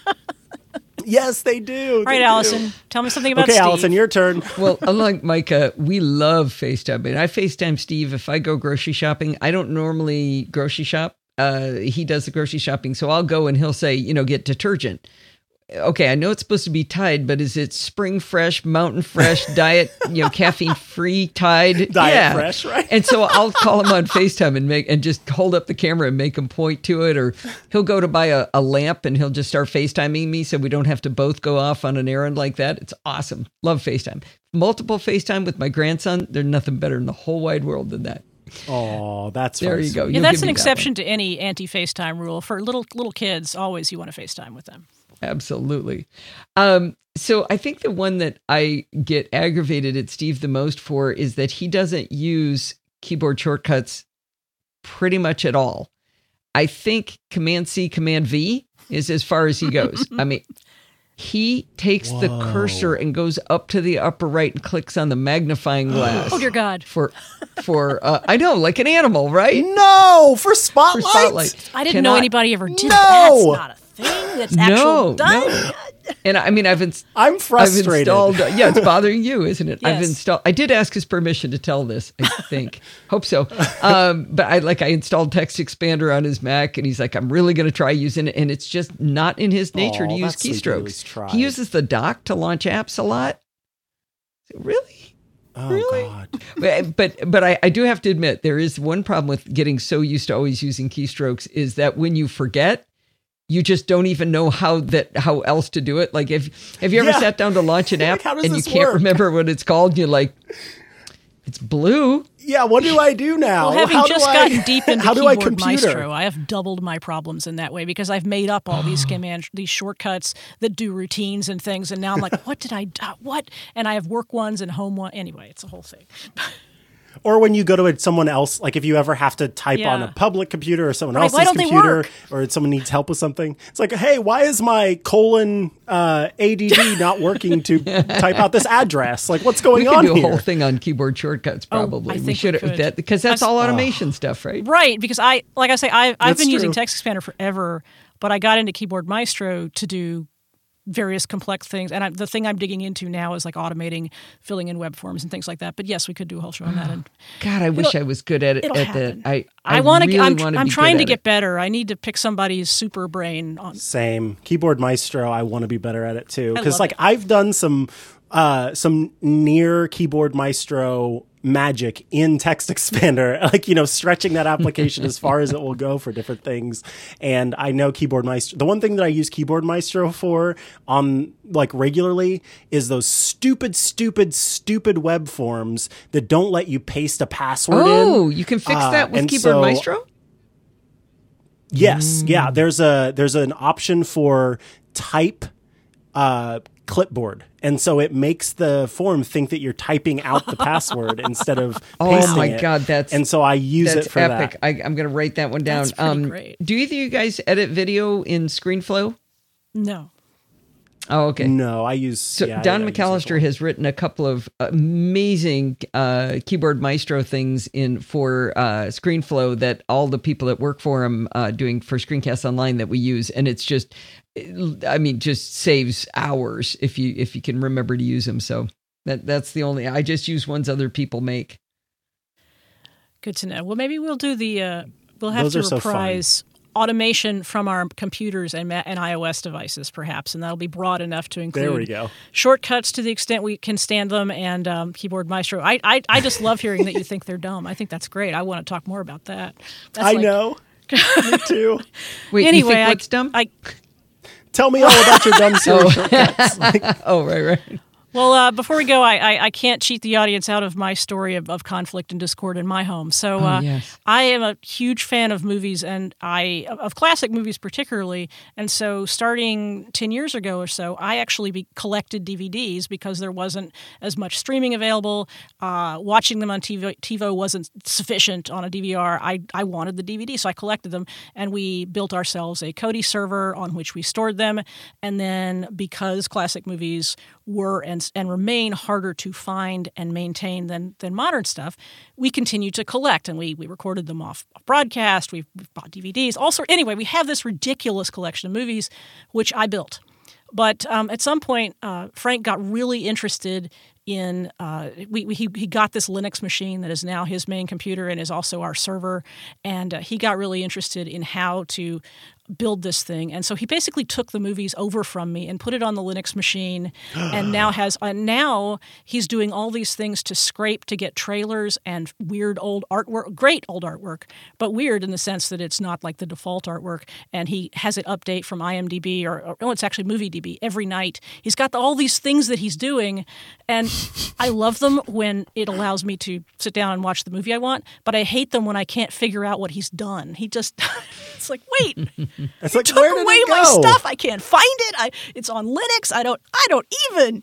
Yes, they do. All right, Allison, tell me something about okay, Steve. Allison, your turn. well, unlike Micah, we love FaceTime. And I FaceTime Steve if I go grocery shopping. I don't normally grocery shop uh, he does the grocery shopping. So I'll go and he'll say, you know, get detergent. Okay, I know it's supposed to be Tide, but is it spring fresh, mountain fresh, diet, you know, caffeine free Tide? Diet yeah. fresh, right? and so I'll call him on FaceTime and make and just hold up the camera and make him point to it, or he'll go to buy a, a lamp and he'll just start FaceTiming me so we don't have to both go off on an errand like that. It's awesome. Love FaceTime. multiple FaceTime with my grandson. There's nothing better in the whole wide world than that. Oh, that's There very you go. Yeah, You'll that's an me that exception to any anti FaceTime rule. For little little kids, always you want to FaceTime with them. Absolutely. Um, so I think the one that I get aggravated at Steve the most for is that he doesn't use keyboard shortcuts pretty much at all. I think Command C, Command V is as far as he goes. I mean, he takes the cursor and goes up to the upper right and clicks on the magnifying glass. Oh dear God! For, for uh, I know, like an animal, right? No, for For spotlight. spotlight. I didn't Can know anybody ever did No! that. That's not a thing. That's No, actual done. no. And I mean, I've ins- I'm I've frustrated. installed. Yeah, it's bothering you, isn't it? I've installed. I did ask his permission to tell this. I think. Hope so. Um, but I like I installed Text Expander on his Mac, and he's like, I'm really going to try using it, and it's just not in his nature to use that's sweet that he was keystrokes. He uses the dock to launch apps a lot. Really? oh really? God. But but, but I, I do have to admit there is one problem with getting so used to always using keystrokes is that when you forget, you just don't even know how that how else to do it. Like if have you ever Yeah. sat down to launch an app Like, and you can't work? remember what it's called, you're like, it's blue. Yeah, what do I do now? Well, having How do just I- gotten deep into how do I keyboard computer? Maestro, I have doubled my problems in that way because I've made up all these command, these shortcuts that do routines and things, and now I'm like, what did I do? What? And I have work ones and home one. Anyway, it's a whole thing. Or when you go to someone else, like if you ever have to type on a public computer or someone Right, else's why don't they computer, or someone needs help with something, it's like, hey, why is my colon uh, ADD not working to type out this address? Like, what's going We could on do a whole thing on keyboard shortcuts. Oh, I Probably think we we should could. that because that's I've- all automation stuff, right? Right, because I, like I say, I, I've That's been using true. Text Expander forever, but I got into Keyboard Maestro to do various complex things. And I, the thing I'm digging into now is like automating, filling in web forms and things like that. But yes, we could do a whole show on that. And God, I wish I was good at it. At happen. that, I I, want to. really I'm, wanna I'm trying to get it. better. I need to pick somebody's super brain on. Same keyboard maestro. I want to be better at it too because like it. I've done some uh some near keyboard maestro magic in text expander like you know stretching that application as far as it will go for different things and i know keyboard maestro the one thing that i use keyboard maestro for on like regularly is those stupid stupid stupid web forms that don't let you paste a password in Oh, you can fix Uh, that with keyboard so- Maestro. Yes, yeah. Mm. There's a there's an option for type uh, clipboard, and so it makes the form think that you're typing out the password instead of Oh pasting my it. God, that's- and so I use That's it for epic. that. I, I'm going to write that one down. Um, That's pretty great. Do either of you guys edit video in ScreenFlow? No. Oh, okay. No, I use So yeah, Don I use McAllister has written a couple of amazing uh, keyboard maestro things in for uh, ScreenFlow that all the people that work for him uh, doing for Screencast Online that we use, and it's just, I mean, just saves hours if you if you can remember to use them. So that that's the only. I just use ones other people make. Good to know. Well, maybe we'll do the. Uh, we'll have Those to are so reprise automation from our computers and, and iOS devices, perhaps, and that'll be broad enough to include. There we go. Shortcuts to the extent we can stand them, and um, keyboard maestro. I, I I just love hearing that you think they're dumb. I think that's great. I want to talk more about that. That's I like- know. Me too. Wait, Anyway, you think I, dumb? I Tell me all about your dumb oh. Siri shortcuts. oh, right, right. Well, uh, before we go, I, I, I can't cheat the audience out of my story of, of conflict and discord in my home. So uh, yes. I am a huge fan of movies and I of classic movies particularly. And so starting ten years ago or so, I actually be, collected DVDs because there wasn't as much streaming available. Uh, watching them on TV, TiVo wasn't sufficient on a DVR. I I wanted the DVD, so I collected them, and we built ourselves a Kodi server on which we stored them. And then because classic movies were and and remain harder to find and maintain than than modern stuff, we continue to collect and we we recorded them off, off broadcast. We've, we've bought DVDs. Also, anyway, we have this ridiculous collection of movies, which I built. But um, at some point, uh, Frank got really interested in. Uh, we, we, he, he got this Linux machine that is now his main computer and is also our server. And uh, he got really interested in how to build this thing. And so he basically took the movies over from me and put it on the Linux machine, and now has uh, now he's doing all these things to scrape to get trailers and weird old artwork, great old artwork, but weird in the sense that it's not like the default artwork. And he has it update from IMDb or, or oh, it's actually MovieDB every night. He's got the, all these things that he's doing, and I love them when it allows me to sit down and watch the movie I want. But I hate them when I can't figure out what he's done. He just it's like wait. It's like took away my stuff. I can't find it. I it's on Linux. I don't I don't even.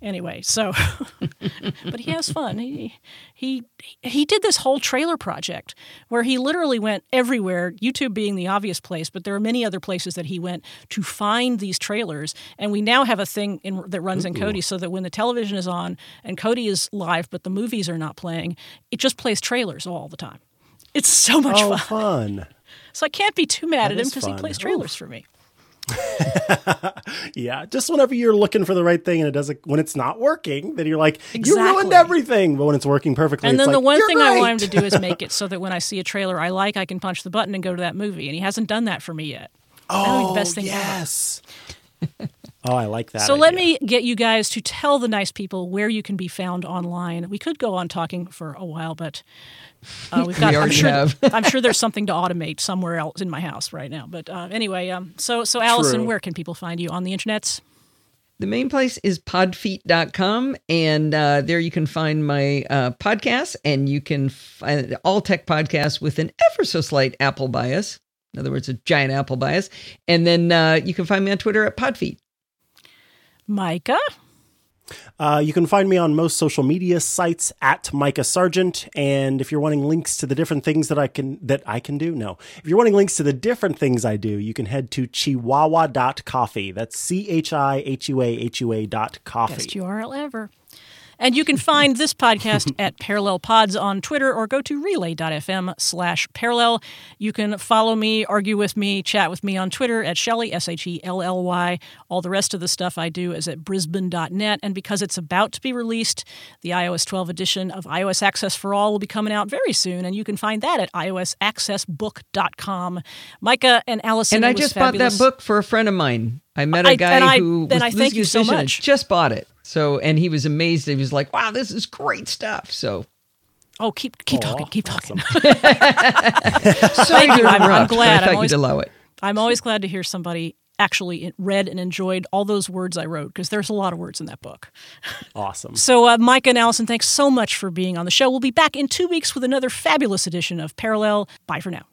Anyway, so but he has fun. He he he did this whole trailer project where he literally went everywhere, YouTube being the obvious place, but there are many other places that he went to find these trailers. And we now have a thing in, that runs in Kodi so that when the television is on and Kodi is live but the movies are not playing, it just plays trailers all the time. It's so much Oh, fun. fun. So I can't be too mad That at him because he plays trailers for me. Yeah, just whenever you're looking for the right thing and it doesn't, when it's not working, then you're like, you ruined everything. But when it's working perfectly, And then the like, one "You're thing I want him to do is make it so that when I see a trailer I like, I can punch the button and go to that movie. And he hasn't done that for me yet. Oh, the best thing yes. Oh, I like that. So let me get you guys to tell the nice people where you can be found online. We could go on talking for a while, but uh, we've got. We I'm sure. have. I'm sure there's something to automate somewhere else in my house right now. But uh, anyway, um, so so Allison, True. where can people find you on the internets? The main place is podfeet.com, and uh, there you can find my uh, podcasts, and you can find all tech podcasts with an ever so slight Apple bias. In other words, a giant Apple bias. And then uh, you can find me on Twitter at podfeet. Micah. Uh, you can find me on most social media sites at Micah Sargent. And if you're wanting links to the different things that I can that I can do, no. If you're wanting links to the different things I do, you can head to chihuahua.coffee. That's C H I H U A H U A dot coffee. Best. URL ever. And you can find this podcast at Parallel Pods on Twitter or go to relay.fm slash parallel. You can follow me, argue with me, chat with me on Twitter at Shelly, S H E L L Y. All the rest of the stuff I do is at brisbin.net. And because it's about to be released, the iOS 12 edition of iOS Access for All will be coming out very soon. And you can find that at iosaccessbook.com. Micah and Allison, And I just fabulous. bought that book for a friend of mine. I met a guy I- who was I thank you so the station and much. just bought it. So, and he was amazed. He was like, "Wow, this is great stuff." So, Oh, keep keep Aw, talking, keep talking. so Thank you. I'm- I'm glad. I thought I'm always- you'd allow it. I'm always glad to hear somebody actually read and enjoyed all those words I wrote because there's a lot of words in that book. Awesome. So, uh, Mike and Allison, thanks so much for being on the show. We'll be back in two weeks with another fabulous edition of Parallel. Bye for now.